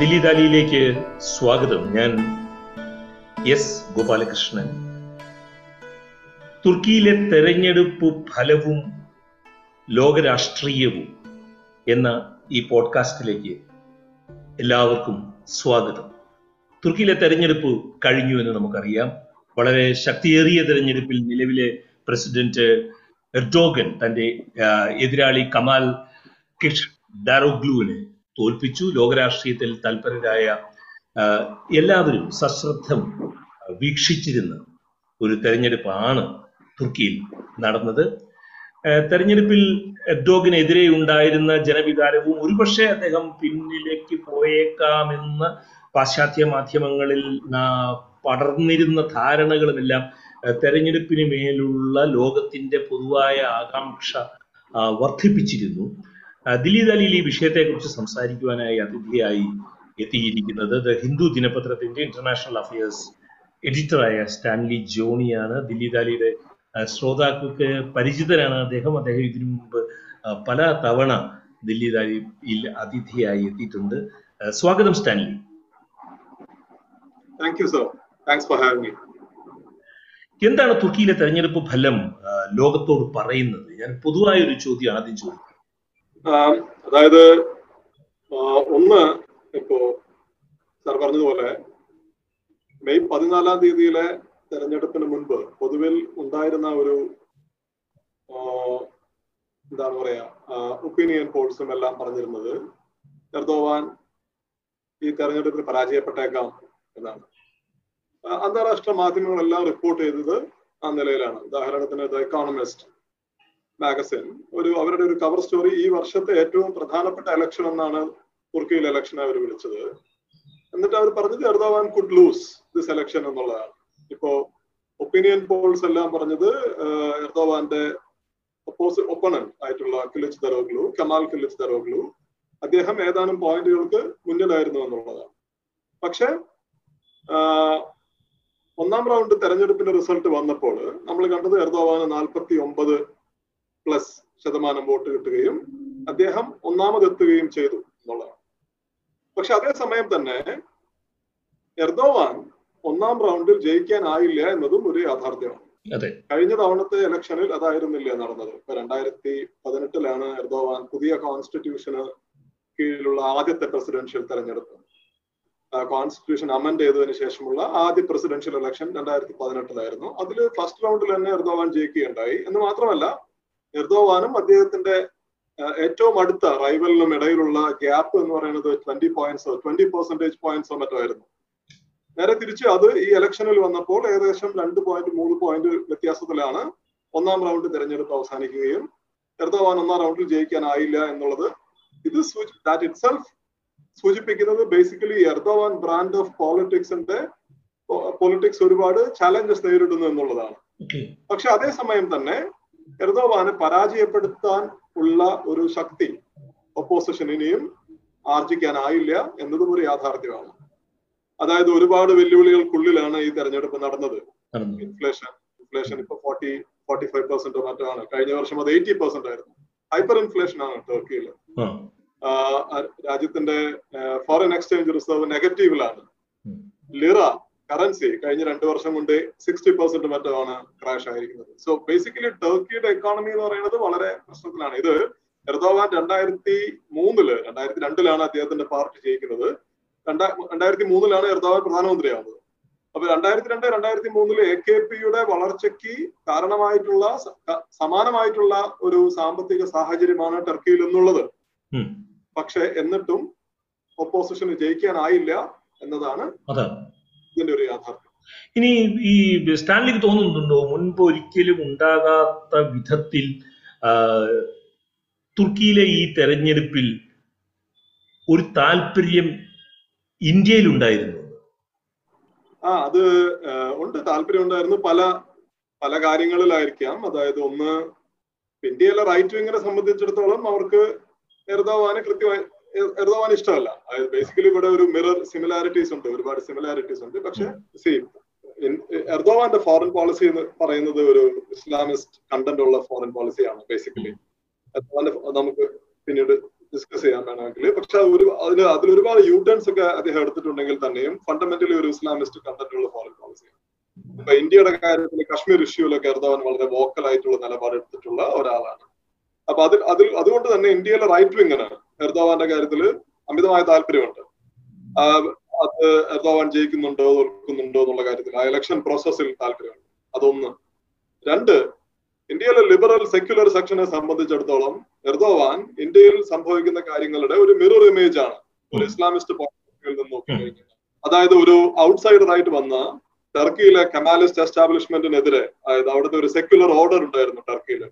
ദില്ലി ദാലിയിലേക്ക് സ്വാഗതം. ഞാൻ എസ് ഗോപാലകൃഷ്ണൻ. തുർക്കിയിലെ തെരഞ്ഞെടുപ്പ് ഫലവും ലോകരാഷ്ട്രീയവും എന്ന ഈ പോഡ്കാസ്റ്റിലേക്ക് എല്ലാവർക്കും സ്വാഗതം. തുർക്കിയിലെ തെരഞ്ഞെടുപ്പ് കഴിഞ്ഞു എന്ന് നമുക്കറിയാം. വളരെ ശക്തിയേറിയ തെരഞ്ഞെടുപ്പിൽ നിലവിലെ പ്രസിഡന്റ് എർഡോഗൻ തന്റെ എതിരാളി കമാൽ കിഷ് ഡാരോഗ്ലുവിനെ തോൽപ്പിച്ചു. ലോകരാഷ്ട്രീയത്തിൽ തൽപരരായ എല്ലാവരും സശ്രദ്ധം വീക്ഷിച്ചിരുന്ന ഒരു തെരഞ്ഞെടുപ്പാണ് തുർക്കിയിൽ നടന്നത്. തെരഞ്ഞെടുപ്പിൽ എർഡോഗിനെതിരെ ഉണ്ടായിരുന്ന ജനവികാരവും ഒരുപക്ഷെ അദ്ദേഹം പിന്നിലേക്ക് പോയേക്കാമെന്ന് പാശ്ചാത്യ മാധ്യമങ്ങളിൽ പടർന്നിരുന്ന ധാരണകളുമെല്ലാം തെരഞ്ഞെടുപ്പിന് മേലുള്ള ലോകത്തിന്റെ പൊതുവായ ആകാംക്ഷ വർദ്ധിപ്പിച്ചിരുന്നു. ദില്ലി ദാലിയിൽ ഈ വിഷയത്തെക്കുറിച്ച് സംസാരിക്കുവാനായി അതിഥിയായി എത്തിയിരിക്കുന്നത് ദ ഹിന്ദു ദിനപത്രത്തിന്റെ ഇന്റർനാഷണൽ അഫയേഴ്സ് എഡിറ്ററായ സ്റ്റാൻലി ജോണിയാണ്. ദില്ലി ദാലിയുടെ ശ്രോതാക്കൾക്ക് പരിചിതരാണ്. അദ്ദേഹം അദ്ദേഹം ഇതിനു മുമ്പ് പല തവണ ദില്ലി ദാലിയിൽ അതിഥിയായി എത്തിയിട്ടുണ്ട്. സ്വാഗതം Stanley. Thank you sir thanks for having me എന്താണ് തുർക്കിയിലെ തെരഞ്ഞെടുപ്പ് ഫലം ലോകത്തോട് പറയുന്നത്? ഞാൻ പൊതുവായ ഒരു ചോദ്യം ആദ്യം ചോദിക്കും. അതായത് ഒന്ന് ഇപ്പോ സാർ പറഞ്ഞതുപോലെ മെയ് പതിനാലാം തീയതിയിലെ തെരഞ്ഞെടുപ്പിന് മുൻപ് പൊതുവിൽ ഉണ്ടായിരുന്ന ഒരു എന്താണ് പറയാ ഒപ്പീനിയൻ പോൾസും എല്ലാം പറഞ്ഞിരുന്നത് എർദോവാൻ ഈ തെരഞ്ഞെടുപ്പിൽ പരാജയപ്പെട്ടേക്കാം എന്നാണ്. അന്താരാഷ്ട്ര മാധ്യമങ്ങളെല്ലാം റിപ്പോർട്ട് ചെയ്തത് ആ നിലയിലാണ്. ഉദാഹരണത്തിന് ദ എക്കോണമിസ്റ്റ് മാഗസിൻ ഒരു അവരുടെ ഒരു കവർ സ്റ്റോറി ഈ വർഷത്തെ ഏറ്റവും പ്രധാനപ്പെട്ട ഇലക്ഷൻ എന്നാണ് തുർക്കിയിലെ ഇലക്ഷൻ അവർ വിളിച്ചത്. എന്നിട്ട് അവർ പറഞ്ഞത് Erdogan could lose this election എന്നുള്ളതാണ്. ഇപ്പോ ഒപ്പീനിയൻ പോൾസ് എല്ലാം പറഞ്ഞത് എർദോവാന്റെ ഒപ്പോസി ആയിട്ടുള്ള കിലിച്ച് ദറോഗ്ലു കമാൽ കിലിച്ച് ദറോഗ്ലു അദ്ദേഹം ഏതാനും പോയിന്റുകൾക്ക് മുന്നിലായിരുന്നു എന്നുള്ളതാണ്. പക്ഷെ ഒന്നാം റൗണ്ട് തെരഞ്ഞെടുപ്പിന്റെ റിസൾട്ട് വന്നപ്പോൾ നമ്മൾ കണ്ടത് എർദോവാന് നാൽപ്പത്തി ഒമ്പത് പ്ലസ് ശതമാനം വോട്ട് കിട്ടുകയും അദ്ദേഹം ഒന്നാമതെത്തുകയും ചെയ്തു എന്നുള്ളതാണ്. പക്ഷെ അതേസമയം തന്നെ എർദോവാൻ ഒന്നാം റൗണ്ടിൽ ജയിക്കാനായില്ല എന്നതും ഒരു യാഥാർത്ഥ്യമാണ്. കഴിഞ്ഞ തവണത്തെ ഇലക്ഷനിൽ അതായിരുന്നില്ല നടന്നത്. ഇപ്പൊ രണ്ടായിരത്തി പതിനെട്ടിലാണ് എർദോവാൻ പുതിയ കോൺസ്റ്റിറ്റ്യൂഷന് കീഴിലുള്ള ആദ്യത്തെ പ്രസിഡൻഷ്യൽ തെരഞ്ഞെടുപ്പ്. കോൺസ്റ്റിറ്റ്യൂഷൻ അമെൻഡ് ചെയ്തതിനു ശേഷമുള്ള ആദ്യ പ്രസിഡൻഷ്യൽ ഇലക്ഷൻ രണ്ടായിരത്തി പതിനെട്ടിലായിരുന്നു. അതിൽ ഫസ്റ്റ് റൗണ്ടിൽ തന്നെ എർദോവാൻ ജയിക്കുകയുണ്ടായി. എന്ന് മാത്രമല്ല എർദോവാനും അദ്ദേഹത്തിന്റെ ഏറ്റവും അടുത്ത റൈവലിനും ഇടയിലുള്ള ഗ്യാപ്പ് എന്ന് പറയുന്നത് ട്വന്റി പോയിന്റ്സോ ട്വന്റി പെർസെന്റേജ് പോയിന്റ്സോ മറ്റോ ആയിരുന്നു. നേരെ തിരിച്ച് അത് ഈ ഇലക്ഷനിൽ വന്നപ്പോൾ ഏകദേശം രണ്ട് പോയിന്റ് മൂന്ന് പോയിന്റ് വ്യത്യാസത്തിലാണ് ഒന്നാം റൗണ്ട് തിരഞ്ഞെടുപ്പ് അവസാനിക്കുകയും എർദോവാൻ ഒന്നാം റൗണ്ടിൽ ജയിക്കാനായില്ല എന്നുള്ളത്. ഇത് ദാറ്റ് ഇറ്റ് സെൽഫ് സൂചിപ്പിക്കുന്നത് ബേസിക്കലി എർദോവാൻ ബ്രാൻഡ് ഓഫ് പോളിറ്റിക്സിന്റെ പൊളിറ്റിക്സ് ഒരുപാട് ചാലഞ്ചസ് നേരിടുന്നു എന്നുള്ളതാണ്. പക്ഷെ അതേസമയം തന്നെ എർദോവാനെ പരാജയപ്പെടുത്താൻ ഉള്ള ഒരു ശക്തി ഒപ്പോസിഷൻ ഇനിയും ആർജിക്കാനായില്ല എന്നതും ഒരു യാഥാർത്ഥ്യമാണ്. അതായത് ഒരുപാട് വെല്ലുവിളികൾക്കുള്ളിലാണ് ഈ തെരഞ്ഞെടുപ്പ് നടന്നത്. ഇൻഫ്ലേഷൻ ഇൻഫ്ലേഷൻ ഇപ്പൊ ഫോർട്ടി ഫോർട്ടി ഫൈവ് പെർസെന്റ് മറ്റാണ്. കഴിഞ്ഞ വർഷം അത് എയ്റ്റി പെർസെന്റ് ആയിരുന്നു. ഹൈപ്പർ ഇൻഫ്ലേഷൻ ആണ് ടർക്കിയിൽ രാജ്യത്തിന്റെ ഫോറിൻ എക്സ്ചേഞ്ച് റിസർവ് നെഗറ്റീവിലാണ് ലിറ കറൻസി കഴിഞ്ഞ രണ്ടു വർഷം കൊണ്ട് സിക്സ്റ്റി പെർസെന്റ് മറ്റാണ് ക്രാഷ് ആയിരിക്കുന്നത്. സോ ബേസിക്കലി ടർക്കിയുടെ എക്കോണമി എന്ന് പറയുന്നത് വളരെ പ്രശ്നത്തിലാണ്. ഇത് എർദോവാൻ രണ്ടായിരത്തി മൂന്നിൽ രണ്ടായിരത്തി രണ്ടിലാണ് അദ്ദേഹത്തിന്റെ പാർട്ടി ജയിക്കുന്നത്. രണ്ടാ രണ്ടായിരത്തി മൂന്നിലാണ് എർദോവാൻ പ്രധാനമന്ത്രിയാവുന്നത്. അപ്പൊ രണ്ടായിരത്തി രണ്ട് രണ്ടായിരത്തി മൂന്നിൽ എ കെ പിയുടെ വളർച്ചയ്ക്ക് കാരണമായിട്ടുള്ള സമാനമായിട്ടുള്ള ഒരു സാമ്പത്തിക സാഹചര്യമാണ് ടർക്കിയിൽ എന്നുള്ളത്. പക്ഷെ എന്നിട്ടും ഒപ്പോസിഷന് ജയിക്കാനായില്ല എന്നതാണ് ഇതിന്റെ ഒരു യാഥാർത്ഥ്യം. ഇനി ഈ സ്റ്റാൻലിക്ക് തോന്നുന്നുണ്ടോ? മുൻപ് ഒരിക്കലും ഉണ്ടാകാത്ത വിധത്തിൽ തുർക്കിയിലെ ഈ തെരഞ്ഞെടുപ്പിൽ ഒരു താല്പര്യം ഇന്ത്യയിൽ ഉണ്ടായിരുന്നു ആ അത് ഉണ്ട്. താല്പര്യം ഉണ്ടായിരുന്നു. പല പല കാര്യങ്ങളിലായിരിക്കാം. അതായത് ഒന്ന് ഇന്ത്യയിലെ റൈറ്റ് വിങ്ങിനെ സംബന്ധിച്ചിടത്തോളം അവർക്ക് എർദോവാന് കൃത്യമായി എർദോവാൻ ഇഷ്ടമല്ല. ബേസിക്കലി ഇവിടെ ഒരു മിറർ സിമിലാരിറ്റീസ് ഉണ്ട് ഒരുപാട് സിമിലാരിറ്റീസ് ഉണ്ട്. പക്ഷെ സെയിം എർദോവാന്റെ ഫോറിൻ പോളിസി എന്ന് പറയുന്നത് ഒരു ഇസ്ലാമിസ്റ്റ് കണ്ടന്റ് ഉള്ള ഫോറിൻ പോളിസിയാണ് ബേസിക്കലി എർദോവാന്റെ നമുക്ക് പിന്നീട് ഡിസ്കസ് ചെയ്യാൻ വേണമെങ്കിൽ. പക്ഷെ ഒരു അതിന് അതിൽ ഒരുപാട് യൂട്ടേൺസ് ടേൺസ് ഒക്കെ അദ്ദേഹം എടുത്തിട്ടുണ്ടെങ്കിൽ തന്നെയും ഫണ്ടമെന്റലി ഒരു ഇസ്ലാമിസ്റ്റ് കണ്ടന്റ് ഉള്ള ഫോറിൻ പോളിസിയാണ് ഇപ്പൊ ഇന്ത്യയുടെ കാര്യത്തിൽ കശ്മീർ ഇഷ്യൂലൊക്കെ എർദോവൻ വളരെ വോക്കൽ ആയിട്ടുള്ള നിലപാട് എടുത്തിട്ടുള്ള ഒരാളാണ്. അപ്പൊ അതിൽ അതിൽ അതുകൊണ്ട് തന്നെ ഇന്ത്യയിലെ റൈറ്റ് വിങ്ങിന് എർദോവാന്റെ കാര്യത്തിൽ അമിതമായ താല്പര്യമുണ്ട്. അത് എർദോവാൻ ജയിക്കുന്നുണ്ടോ തോൽക്കുന്നുണ്ടോ എന്നുള്ള കാര്യത്തിൽ ആ ഇലക്ഷൻ പ്രോസസ്സിൽ താല്പര്യമുണ്ട്. അതൊന്ന്. രണ്ട് ഇന്ത്യയിലെ ലിബറൽ സെക്യുലർ സെക്ഷനെ സംബന്ധിച്ചിടത്തോളം എർദോവാൻ ഇന്ത്യയിൽ സംഭവിക്കുന്ന കാര്യങ്ങളുടെ ഒരു മിറർ ഇമേജ് ആണ്. ഒരു ഇസ്ലാമിസ്റ്റ് പോയിന്റിൽ നിന്ന് നോക്കിക്കഴിഞ്ഞാൽ അതായത് ഒരു ഔട്ട്സൈഡർ ആയിട്ട് വന്ന ടർക്കിയിലെ കമാലിസ്റ്റ് എസ്റ്റാബ്ലിഷ്മെന്റിനെതിരെ അതായത് അവിടുത്തെ ഒരു സെക്യുലർ ഓർഡർ ഉണ്ടായിരുന്നു ടർക്കിയിൽ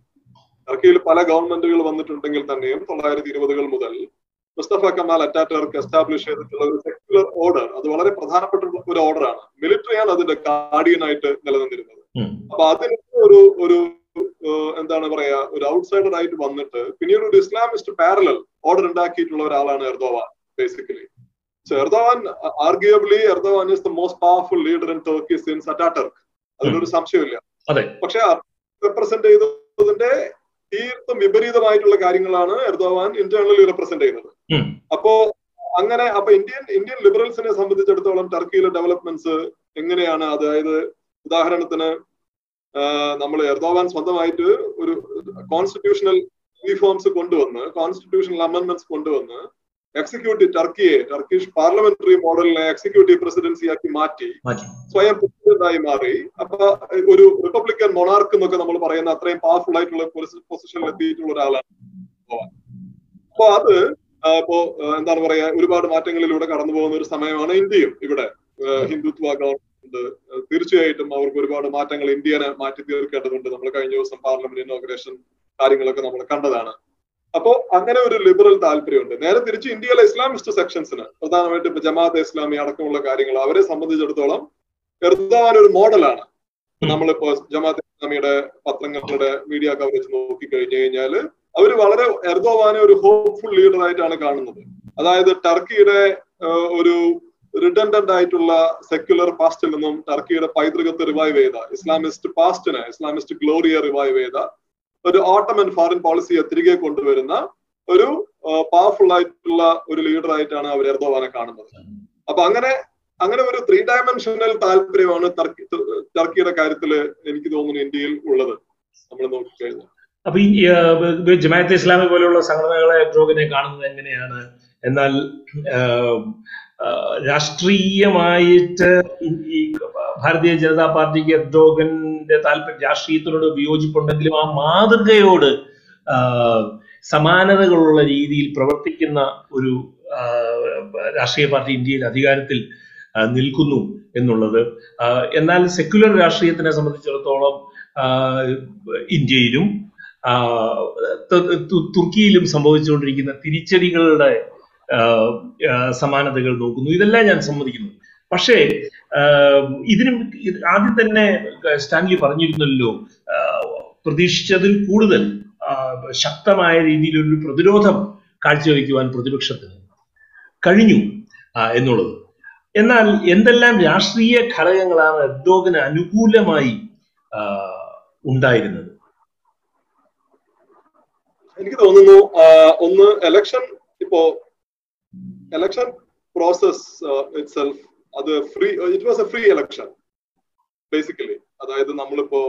ടർക്കിയിൽ പല ഗവൺമെന്റുകൾ വന്നിട്ടുണ്ടെങ്കിൽ തന്നെയും തൊള്ളായിരത്തി ഇരുപതുകൾ മുതൽ മുസ്തഫ കമാൽ അറ്റാറ്റർക്ക് എസ്റ്റാബ്ലിഷ് ചെയ്തിട്ടുള്ള ഒരു സെക്യുലർ ഓർഡർ അത് വളരെ പ്രധാനപ്പെട്ട ഒരു ഓർഡറാണ് മിലിറ്ററിയാണ് അതിന്റെ ഗാർഡിയൻ ആയിട്ട് നിലനിന്നിരുന്നത് അപ്പൊ അതിന് ഒരു ഒരു എന്താണ് പറയാ ഒരു ഔട്ട്സൈഡർ ആയിട്ട് വന്നിട്ട് പിന്നീട് ഒരു ഇസ്ലാമിസ്റ്റ് പാരലൽ ഓർഡർ ഉണ്ടാക്കിയിട്ടുള്ള ഒരാളാണ് Erdogan basically Erdogan arguably Erdogan is the most powerful leader in Turkey since Ataturk അതിലൊരു സംശയമില്ല. പക്ഷെ റെപ്രസെന്റ് ചെയ്തതിന്റെ തീർത്തും വിപരീതമായിട്ടുള്ള കാര്യങ്ങളാണ് എർദോവാൻ ഇന്റേണലി റെപ്രസെന്റ് ചെയ്യുന്നത്. അപ്പോ അങ്ങനെ അപ്പൊ ഇന്ത്യൻ ഇന്ത്യൻ ലിബറൽസിനെ സംബന്ധിച്ചിടത്തോളം ടർക്കിയിലെ ഡെവലപ്മെന്റ്സ് എങ്ങനെയാണ്? അതായത് ഉദാഹരണത്തിന് നമ്മൾ എർദോവാൻ സ്വന്തമായിട്ട് ഒരു കോൺസ്റ്റിറ്റ്യൂഷണൽ റിഫോംസ് കൊണ്ടുവന്ന് കോൺസ്റ്റിറ്റ്യൂഷണൽ അമെന്റ്മെന്റ്സ് കൊണ്ടുവന്ന് എക്സിക്യൂട്ടീവ് ടർക്കിയെ ടർക്കിഷ് പാർലമെന്ററി മോഡലിനെ എക്സിക്യൂട്ടീവ് പ്രസിഡൻസി ആക്കി മാറ്റി. സ്വയം പ്രസിഡന്റായി മാറി. അപ്പൊ ഒരു റിപ്പബ്ലിക്കൻ മൊണാർക്ക് എന്നൊക്കെ നമ്മൾ പറയുന്ന അത്രയും പവർഫുൾ ആയിട്ടുള്ള പൊസിഷനിൽ എത്തിയിട്ടുള്ള ഒരാളാണ് അപ്പൊ അത് ഇപ്പോ എന്താണ് പറയാ ഒരുപാട് മാറ്റങ്ങളിലൂടെ കടന്നു പോകുന്ന ഒരു സമയമാണ് ഇന്ത്യയും ഇവിടെ. ഹിന്ദുത്വ ഗവൺമെന്റ് തീർച്ചയായിട്ടും അവർക്ക് ഒരുപാട് മാറ്റങ്ങൾ ഇന്ത്യനെ മാറ്റി തീർക്കേണ്ടതുണ്ട് നമ്മൾ കഴിഞ്ഞ ദിവസം പാർലമെന്റ് ഇനോഗ്രേഷൻ കാര്യങ്ങളൊക്കെ നമ്മൾ കണ്ടതാണ്. അപ്പോ അങ്ങനെ ഒരു ലിബറൽ താല്പര്യമുണ്ട്. നേരെ തിരിച്ച് ഇന്ത്യയിലെ ഇസ്ലാമിസ്റ്റ് സെക്ഷൻസിന് പ്രധാനമായിട്ടും ഇപ്പൊ ജമാഅത്തെ ഇസ്ലാമി അടക്കമുള്ള കാര്യങ്ങൾ അവരെ സംബന്ധിച്ചിടത്തോളം എർദോവാൻ ഒരു മോഡലാണ് നമ്മളിപ്പോ ജമാഅത്തെ ഇസ്ലാമിയുടെ പത്രങ്ങളുടെ മീഡിയ കവറേജ് നോക്കി കഴിഞ്ഞു കഴിഞ്ഞാൽ അവർ വളരെ എർദോവാനെ ഒരു ഹോപ്പ്ഫുൾ ലീഡർ ആയിട്ടാണ് കാണുന്നത്. അതായത് ടർക്കിയുടെ ഒരു റിഡൻഡന്റ് ആയിട്ടുള്ള സെക്യുലർ പാസ്റ്റിൽ നിന്നും ടർക്കിയുടെ പൈതൃകത്തെ റിവൈവ് ചെയ്ത ഇസ്ലാമിസ്റ്റ് പാസ്റ്റിനെ ഇസ്ലാമിസ്റ്റ് ഗ്ലോറിയെ റിവൈവ് ചെയ്ത ഒരു ഓട്ടമൻ ഫോറിൻ പോളിസിയെ തിരികെ കൊണ്ടുവരുന്ന ഒരു പവർഫുൾ ആയിട്ടുള്ള ഒരു ലീഡർ ആയിട്ടാണ് അവർ എർദോവാനെ കാണുന്നത്. അപ്പൊ അങ്ങനെ അങ്ങനെ ഒരു ത്രീ ഡയമെൻഷനൽ താല്പര്യമാണ് ടർക്കി ടർക്കിയുടെ കാര്യത്തിൽ എനിക്ക് തോന്നുന്നു ഇന്ത്യയിൽ ഉള്ളത്. നമ്മൾ നോക്കിക്കഴിഞ്ഞാൽ. അപ്പൊ ഈ ജമാഅത്തെ ഇസ്ലാമി പോലെയുള്ള സംഘടനകളെ എർദോഗനെ കാണുന്നത് എങ്ങനെയാണ്? എന്നാൽ രാഷ്ട്രീയമായിട്ട് ഈ ഭാരതീയ ജനതാ പാർട്ടിക്ക് എർദോഗന്റെ താല്പര്യം രാഷ്ട്രീയത്തിനോട് വിയോജിപ്പുണ്ടെങ്കിലും ആ മാതൃകയോട് സമാനതകളുള്ള രീതിയിൽ പ്രവർത്തിക്കുന്ന ഒരു രാഷ്ട്രീയ പാർട്ടി ഇന്ത്യയിൽ അധികാരത്തിൽ നിൽക്കുന്നു എന്നുള്ളത്. എന്നാൽ സെക്യുലർ രാഷ്ട്രീയത്തിനെ സംബന്ധിച്ചിടത്തോളം ഇന്ത്യയിലും തുർക്കിയിലും സംഭവിച്ചുകൊണ്ടിരിക്കുന്ന തിരിച്ചടികളുടെ സമാനതകൾ നോക്കുന്നു. ഇതെല്ലാം ഞാൻ സമ്മതിക്കുന്നു. പക്ഷേ ഇതിനും ആദ്യം തന്നെ സ്റ്റാൻലി പറഞ്ഞിരുന്നല്ലോ പ്രതീക്ഷിച്ചതിൽ കൂടുതൽ ശക്തമായ രീതിയിലൊരു പ്രതിരോധം കാഴ്ചവെക്കുവാൻ പ്രതിപക്ഷത്തിന് കഴിഞ്ഞു എന്നുള്ളത്. എന്നാൽ എന്തെല്ലാം രാഷ്ട്രീയ ഘടകങ്ങളാണ് എർദോഗന് അനുകൂലമായി ഉണ്ടായിരുന്നത്? എനിക്ക് തോന്നുന്നു ഒന്ന് എലക്ഷൻ ഇപ്പോ എലക്ഷൻ പ്രോസസ് ഇറ്റ് സെൽഫ് അത് free it was a free election basically അതായത് നമ്മളിപ്പോ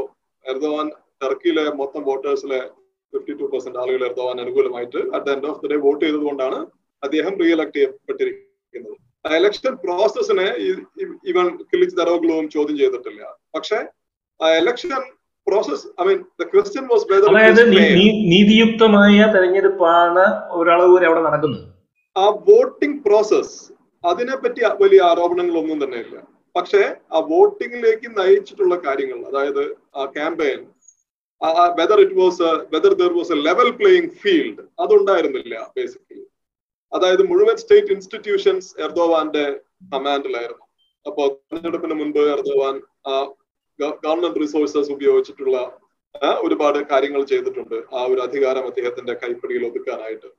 എർദോവാൻ ടർക്കിയിലെ മൊത്തം വോട്ടേഴ്സിലെ ഫിഫ്റ്റി ടു പെർസെന്റ് ആളുകൾ എർദോവാൻ അനുകൂലമായിട്ട് at the end of the day vote ചെയ്തത് കൊണ്ടാണ് അദ്ദേഹം റീ എലക്ട് ചെയ്യപ്പെട്ടിരിക്കുന്നത് എലക്ഷൻ പ്രോസസ്സിനെ ഇവൻ കിളിച്ച് ദരോഗ്ലുവും ചോദ്യം ചെയ്തിട്ടില്ല. പക്ഷെ election process I mean the question was അതായത് നീതിയുക്തമായ തെരഞ്ഞെടുപ്പാണ് ഒരളവ് വരെ അവിടെ നടക്കുന്നത്. ആ വോട്ടിംഗ് പ്രോസസ് അതിനെപ്പറ്റി വലിയ ആരോപണങ്ങളൊന്നും തന്നെ ഇല്ല പക്ഷേ ആ വോട്ടിംഗിലേക്ക് നയിച്ചിട്ടുള്ള കാര്യങ്ങൾ അതായത് ആ campaign whether it was whether there was a level playing field അതുണ്ടായിരുന്നില്ല basically അതായത് മുഴുവൻ സ്റ്റേറ്റ് ഇൻസ്റ്റിറ്റ്യൂഷൻസ് എർദോവാന്റെ കമാൻഡിലായിരുന്നു അപ്പോ തെരഞ്ഞെടുപ്പിന് മുൻപ് എർദോവാൻ ഗവൺമെന്റ് റിസോഴ്സസ് ഉപയോഗിച്ചിട്ടുള്ള ഒരുപാട് കാര്യങ്ങൾ ചെയ്തിട്ടുണ്ട്. ആ ഒരു അധികാരം അദ്ദേഹത്തിന്റെ കൈപ്പിടിയിൽ ഒതുക്കാനായിട്ട്.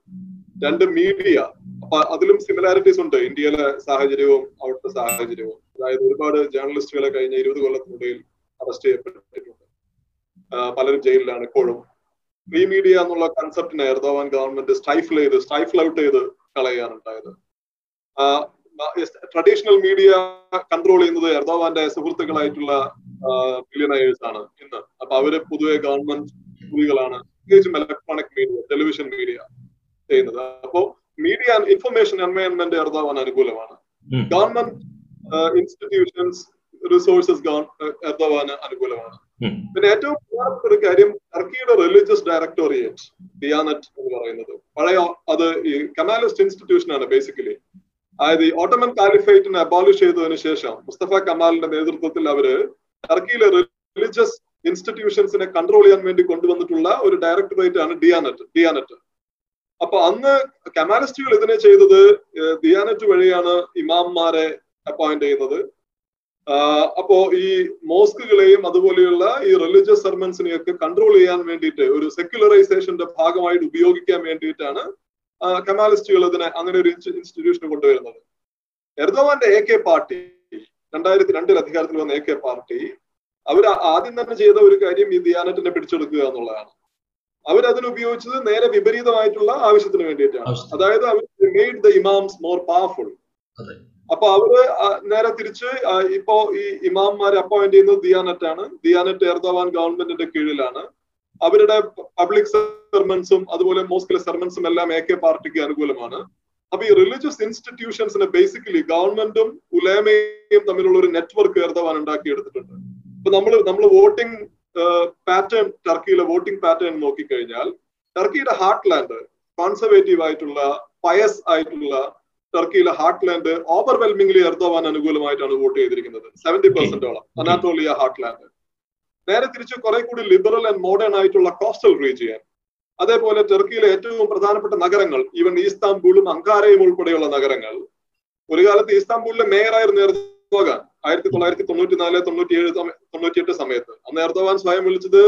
രണ്ട് മീഡിയ അപ്പൊ അതിലും സിമിലാരിറ്റീസ് ഉണ്ട്. ഇന്ത്യയിലെ സാഹചര്യവും അവിടുത്തെ സാഹചര്യവും. അതായത് ഒരുപാട് ജേർണലിസ്റ്റുകളെ കഴിഞ്ഞ ഇരുപത് കൊല്ലത്തിനുള്ളിൽ അറസ്റ്റ് ചെയ്യപ്പെട്ടിട്ടുണ്ട്. പലരും ജയിലിലാണ് ഇപ്പോഴും. ഫ്രീ മീഡിയ എന്നുള്ള കൺസെപ്റ്റിനെ എർദോവാൻ ഗവൺമെന്റ് സ്റ്റൈഫിൾ ചെയ്ത് സ്റ്റൈഫിൾ ഔട്ട് ചെയ്ത് കളയാണ് ഉണ്ടായത് ട്രഡീഷണൽ മീഡിയ കൺട്രോൾ ചെയ്യുന്നത് എർദോവാന്റെ സുഹൃത്തുക്കളായിട്ടുള്ള ബില്യനേഴ്സ് ആണ് ഇന്ന്. അപ്പൊ അവർ പൊതുവെ ഗവൺമെന്റ് സ്കൂളുകളാണ് പ്രത്യേകിച്ചും ഇലക്ട്രോണിക് മീഡിയ ടെലിവിഷൻ മീഡിയ ചെയ്യുന്നത് അപ്പോ മീഡിയ ഇൻഫർമേഷൻ എൻവയൺമെന്റ് എറുതാവാൻ അനുകൂലമാണ്. ഗവൺമെന്റ് ഇൻസ്റ്റിറ്റ്യൂഷൻസ് റിസോഴ്സസ് എറുതാവാൻ അനുകൂലമാണ്. പിന്നെ ഏറ്റവും പ്രധാനപ്പെട്ട ഒരു കാര്യം ടർക്കിയുടെ റിലീജിയസ് ഡയറക്ടോറിയേറ്റ് ഡിയാനറ്റ് എന്ന് പറയുന്നത്. പഴയ അത് ഈ കമാലിസ്റ്റ് ഇൻസ്റ്റിറ്റ്യൂഷൻ ആണ് ബേസിക്കലി അതായത് ഈ ഓട്ടോമൻ കാലിഫൈറ്റിനെ അബോളിഷ് ചെയ്തതിനു ശേഷം മുസ്തഫ കമാലിന്റെ നേതൃത്വത്തിൽ അവർ ടർക്കിയിലെ റിലീജിയസ് ഇൻസ്റ്റിറ്റ്യൂഷൻസിനെ കൺട്രോൾ ചെയ്യാൻ വേണ്ടി കൊണ്ടുവന്നിട്ടുള്ള ഒരു ഡയറക്ടറേറ്റ് ആണ് ഡിയാനറ്റ് ഡിയാനറ്റ് അപ്പൊ അന്ന് കമാലിസ്റ്റുകൾ ഇതിനെ ചെയ്തത് ദിയാനറ്റ് വഴിയാണ് ഇമാംമാരെ അപ്പോയിന്റ് ചെയ്യുന്നത്. അപ്പോ ഈ മോസ്കുകളെയും അതുപോലെയുള്ള ഈ റിലീജിയസ് സെർമൻസിനെയൊക്കെ കൺട്രോൾ ചെയ്യാൻ വേണ്ടിയിട്ട് ഒരു സെക്യുലറൈസേഷന്റെ ഭാഗമായിട്ട് ഉപയോഗിക്കാൻ വേണ്ടിയിട്ടാണ് കമാലിസ്റ്റുകൾ ഇതിനെ അങ്ങനെ ഒരു ഇൻസ്റ്റിറ്റ്യൂഷൻ കൊണ്ടുവരുന്നത്. എർദോവാന്റെ എ കെ പാർട്ടി രണ്ടായിരത്തി രണ്ടിൽ അധികാരത്തിൽ വന്ന എ കെ പാർട്ടി അവർ ആദ്യം തന്നെ ചെയ്ത ഒരു കാര്യം ഈ ദിയാനറ്റിനെ പിടിച്ചെടുക്കുക എന്നുള്ളതാണ്. അവരതിന് ഉപയോഗിച്ചത് നേരെ വിപരീതമായിട്ടുള്ള ആവശ്യത്തിന് വേണ്ടിയിട്ടാണ്. അതായത് അവർ made the imams more powerful അപ്പൊ അവർ നേരെ തിരിച്ച് ഇപ്പോ ഈ ഇമാംമാരെ അപ്പോയിന്റ് ചെയ്യുന്നത് ദിയാനറ്റ് ആണ്. ദിയാനറ്റ് എർദവാൻ ഗവൺമെന്റിന്റെ കീഴിലാണ്. അവരുടെ പബ്ലിക് സെർമൻസും അതുപോലെ മോസ്കിലെ സെർമൻസും എല്ലാം എ കെ പാർട്ടിക്ക് അനുകൂലമാണ്. അപ്പൊ ഈ റിലീജിയസ് ഇൻസ്റ്റിറ്റ്യൂഷൻസിനെ ബേസിക്കലി ഗവൺമെന്റും ഉലേമയും തമ്മിലുള്ള ഒരു നെറ്റ്വർക്ക് എർദവാൻ ഉണ്ടാക്കിയെടുത്തിട്ടുണ്ട്. അപ്പൊ നമ്മൾ നമ്മൾ വോട്ടിംഗ് പാറ്റേൺ ടർക്കിയിലെ വോട്ടിംഗ് പാറ്റേൺ നോക്കിക്കഴിഞ്ഞാൽ ടർക്കിയുടെ ഹാർട്ട് ലാൻഡ് കോൺസർവേറ്റീവ് ആയിട്ടുള്ള പയസ് ആയിട്ടുള്ള ടർക്കിയിലെ ഹാർട്ട് ലാൻഡ് ഓവർവെൽമിംഗ്ലി എർദോവാൻ അനുകൂലമായിട്ടാണ് വോട്ട് ചെയ്തിരിക്കുന്നത്. സെവന്റി പെർസെന്റോളം അനാറ്റോളിയ ഹാർട്ട് ലാൻഡ് നേരെ തിരിച്ച് കുറെ കൂടി ലിബറൽ ആൻഡ് മോഡേൺ ആയിട്ടുള്ള കോസ്റ്റൽ റീജിയൻ അതേപോലെ ടർക്കിയിലെ ഏറ്റവും പ്രധാനപ്പെട്ട നഗരങ്ങൾ ഈവൻ ഈസ്താംബൂളും അങ്കാരയും ഉൾപ്പെടെയുള്ള നഗരങ്ങൾ. ഒരു കാലത്ത് ഇസ്താംബൂളിലെ മേയറായിരുന്നു എർദോഗാൻ ആയിരത്തി തൊള്ളായിരത്തി തൊണ്ണൂറ്റി നാല് തൊണ്ണൂറ്റി ഏഴ് തൊണ്ണൂറ്റിയെട്ട് സമയത്ത്. അന്ന് എർദോവാൻ സ്വയം വിളിച്ചത്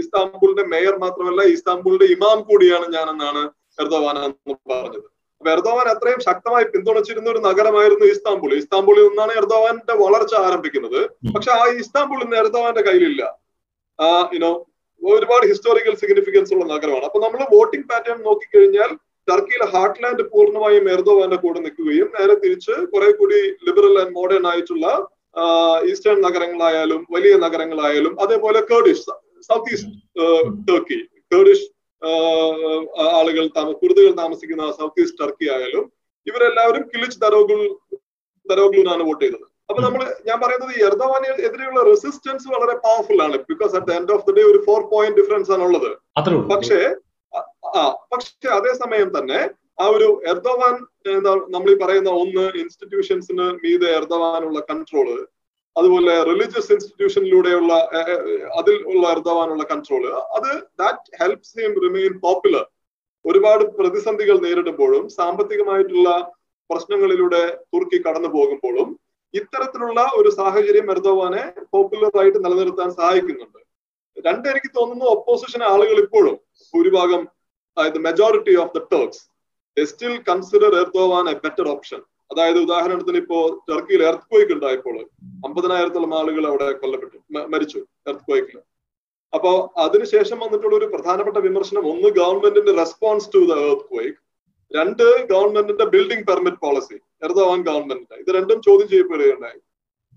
ഇസ്താംബൂളിന്റെ മേയർ മാത്രമല്ല ഇസ്താംബൂളിന്റെ ഇമാം കൂടിയാണ് ഞാൻ എന്നാണ് എർദോവാൻ എന്ന് പറഞ്ഞത്. അപ്പൊ എർദോവാൻ അത്രയും ശക്തമായി പിന്തുണച്ചിരുന്ന ഒരു നഗരമായിരുന്നു ഇസ്താംബുൾ. ഇസ്താംബുളിൽ നിന്നാണ് എർദോവാന്റെ വളർച്ച ആരംഭിക്കുന്നത്. പക്ഷെ ആ ഇസ്താംബുൾ ഇന്ന് എർദോവാന്റെ കയ്യിലില്ല. യുനോ ഒരുപാട് ഹിസ്റ്റോറിക്കൽ സിഗ്നിഫിക്കൻസ് ഉള്ള നഗരമാണ്. അപ്പൊ നമ്മൾ വോട്ടിംഗ് പാറ്റേൺ നോക്കിക്കഴിഞ്ഞാൽ ടർക്കിയിലെ ഹാർട്ട്ലാൻഡ് പൂർണമായും എർദോവാന്റെ കൂടെ നിൽക്കുകയും നേരെ തിരിച്ച് കുറെ കൂടി ലിബറൽ ആൻഡ് മോഡേൺ ആയിട്ടുള്ള ഈസ്റ്റേൺ നഗരങ്ങളായാലും വലിയ നഗരങ്ങളായാലും അതേപോലെ Kurdish south east Turkey Kurdish ആളുകൾ കുർദുകൾ താമസിക്കുന്ന സൗത്ത് ഈസ്റ്റ് ടർക്കി ആയാലും ഇവരെല്ലാവരും കിലിച്ച് ദരോഗുൾ ദരോഗ്ലൂനാണ് വോട്ട് ചെയ്തത്. അപ്പൊ നമ്മൾ ഞാൻ പറയുന്നത് ഈ എർദവാന് എതിരെയുള്ള റെസിസ്റ്റൻസ് വളരെ പവർഫുൾ ആണ് because at the end of the day ഒരു ഫോർ പോയിന്റ് ഡിഫറൻസ് ആണുള്ളത്. പക്ഷേ ആ പക്ഷെ അതേസമയം തന്നെ ആ ഒരു എർദവാൻ എന്താ നമ്മൾ ഈ പറയുന്ന ഒന്ന് ഇൻസ്റ്റിറ്റ്യൂഷൻസിന് മീതെ എർദവാനുള്ള കൺട്രോൾ അതുപോലെ റിലീജിയസ് ഇൻസ്റ്റിറ്റ്യൂഷനിലൂടെയുള്ള അതിൽ ഉള്ള എർദവാനുള്ള കൺട്രോൾ അത് that helps him remain popular ഒരുപാട് പ്രതിസന്ധികൾ നേരിടുമ്പോഴും സാമ്പത്തികമായിട്ടുള്ള പ്രശ്നങ്ങളിലൂടെ തുർക്കി കടന്നു പോകുമ്പോഴും ഇത്തരത്തിലുള്ള ഒരു സാഹചര്യം എർദോവാനെ പോപ്പുലർ ആയിട്ട് നിലനിർത്താൻ സഹായിക്കുന്നുണ്ട്. രണ്ട് എനിക്ക് തോന്നുന്നു ഒപ്പോസിഷൻ ആളുകൾ ഇപ്പോഴും ഭൂരിഭാഗം അതായത് majority of the Turks still consider Erdogan a better option അതായത് ഉദാഹരണത്തിന് ഇപ്പോ ടർക്കിയിൽ എർത്ത് ക്വേക്ക് ഉണ്ടായപ്പോൾ അമ്പതിനായിരത്തോളം ആളുകൾ അവിടെ കൊല്ലപ്പെട്ടു മരിച്ചു എർത്ത് ക്വേക്കിൽ അപ്പോ അതിനുശേഷം വന്നിട്ടുള്ള ഒരു പ്രധാനപ്പെട്ട വിമർശനം ഒന്ന് ഗവൺമെന്റിന്റെ response to the earthquake രണ്ട് ഗവൺമെന്റിന്റെ ബിൽഡിംഗ് പെർമിറ്റ് പോളിസി എർദോവാൻ ഗവൺമെന്റിന്റെ ഇത് രണ്ടും ചോദ്യം ചെയ്യപ്പെടുകയുണ്ടായി.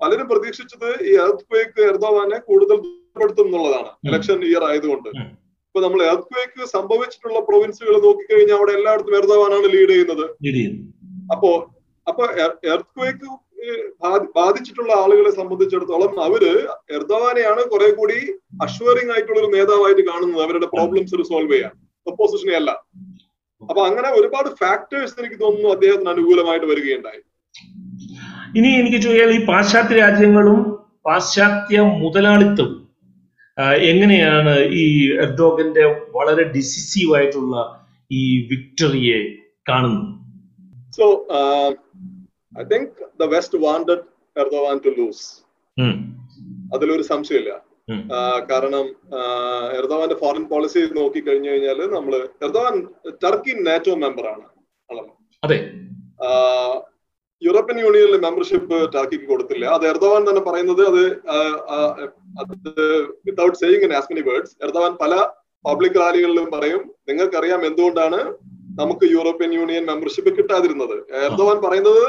പലരും പ്രതീക്ഷിച്ചത് ഈ എർത്ത് ക്വേക്ക് എർദോവാനെ കൂടുതൽ ദുർബലപ്പെടുത്തും എന്നുള്ളതാണ്. ഇലക്ഷൻ ഇയർ ആയതുകൊണ്ട്. ഇപ്പൊ നമ്മൾ എർത്ത് ക്വേക്ക് സംഭവിച്ചിട്ടുള്ള പ്രൊവിൻസുകൾ നോക്കിക്കഴിഞ്ഞാൽ അവിടെ എല്ലായിടത്തും എർദവാനാണ് ലീഡ് ചെയ്യുന്നത്. അപ്പോ അപ്പൊ എർത്ത് ക്വേക്ക് ബാധിച്ചിട്ടുള്ള ആളുകളെ സംബന്ധിച്ചിടത്തോളം അവർ എർദവാനെയാണ് കുറെ കൂടി അഷ്വറിംഗ് ആയിട്ടുള്ള ഒരു നേതാവായിട്ട് കാണുന്നത്. അവരുടെ പ്രോബ്ലംസ് സോൾവ് ചെയ്യാൻ. ഒപ്പോസിഷനെ അല്ല. അപ്പൊ അങ്ങനെ ഒരുപാട് ഫാക്ടേഴ്സ് എനിക്ക് തോന്നുന്നു അദ്ദേഹത്തിന് അനുകൂലമായിട്ട് വരികയുണ്ടായി. ഇനി എനിക്ക് ചോദിച്ചാൽ ഈ പാശ്ചാത്യ രാജ്യങ്ങളും പാശ്ചാത്യ മുതലാളിത്തവും എങ്ങനെയാണ് ഈ എർദോഗന്റെ വളരെ ഡിസിസീവ് ആയിട്ടുള്ള ഈ വിക്ടറിയെ കാണുന്നത്? So I think the west wanted Erdogan to lose അതിലൊരു സംശയമില്ല. കാരണം എർദോവാന്റെ ഫോറിൻ പോളിസി നോക്കി കഴിഞ്ഞു കഴിഞ്ഞാൽ നമ്മൾ എർദോവാൻ ടർക്കി നാറ്റോ മെമ്പർ ആണ്. അതെ. യൂറോപ്യൻ യൂണിയനിലെ മെമ്പർഷിപ്പ് ടർക്കിക്ക് കൊടുത്തില്ല. അത് എർദവാൻ തന്നെ പറയുന്നത് അത് അത് without saying as many words Erdogan പല പബ്ലിക് റാലികളിലും പറയും നിങ്ങൾക്കറിയാം എന്തുകൊണ്ടാണ് നമുക്ക് യൂറോപ്യൻ യൂണിയൻ മെമ്പർഷിപ്പ് കിട്ടാതിരുന്നത്? എർദവാൻ പറയുന്നത്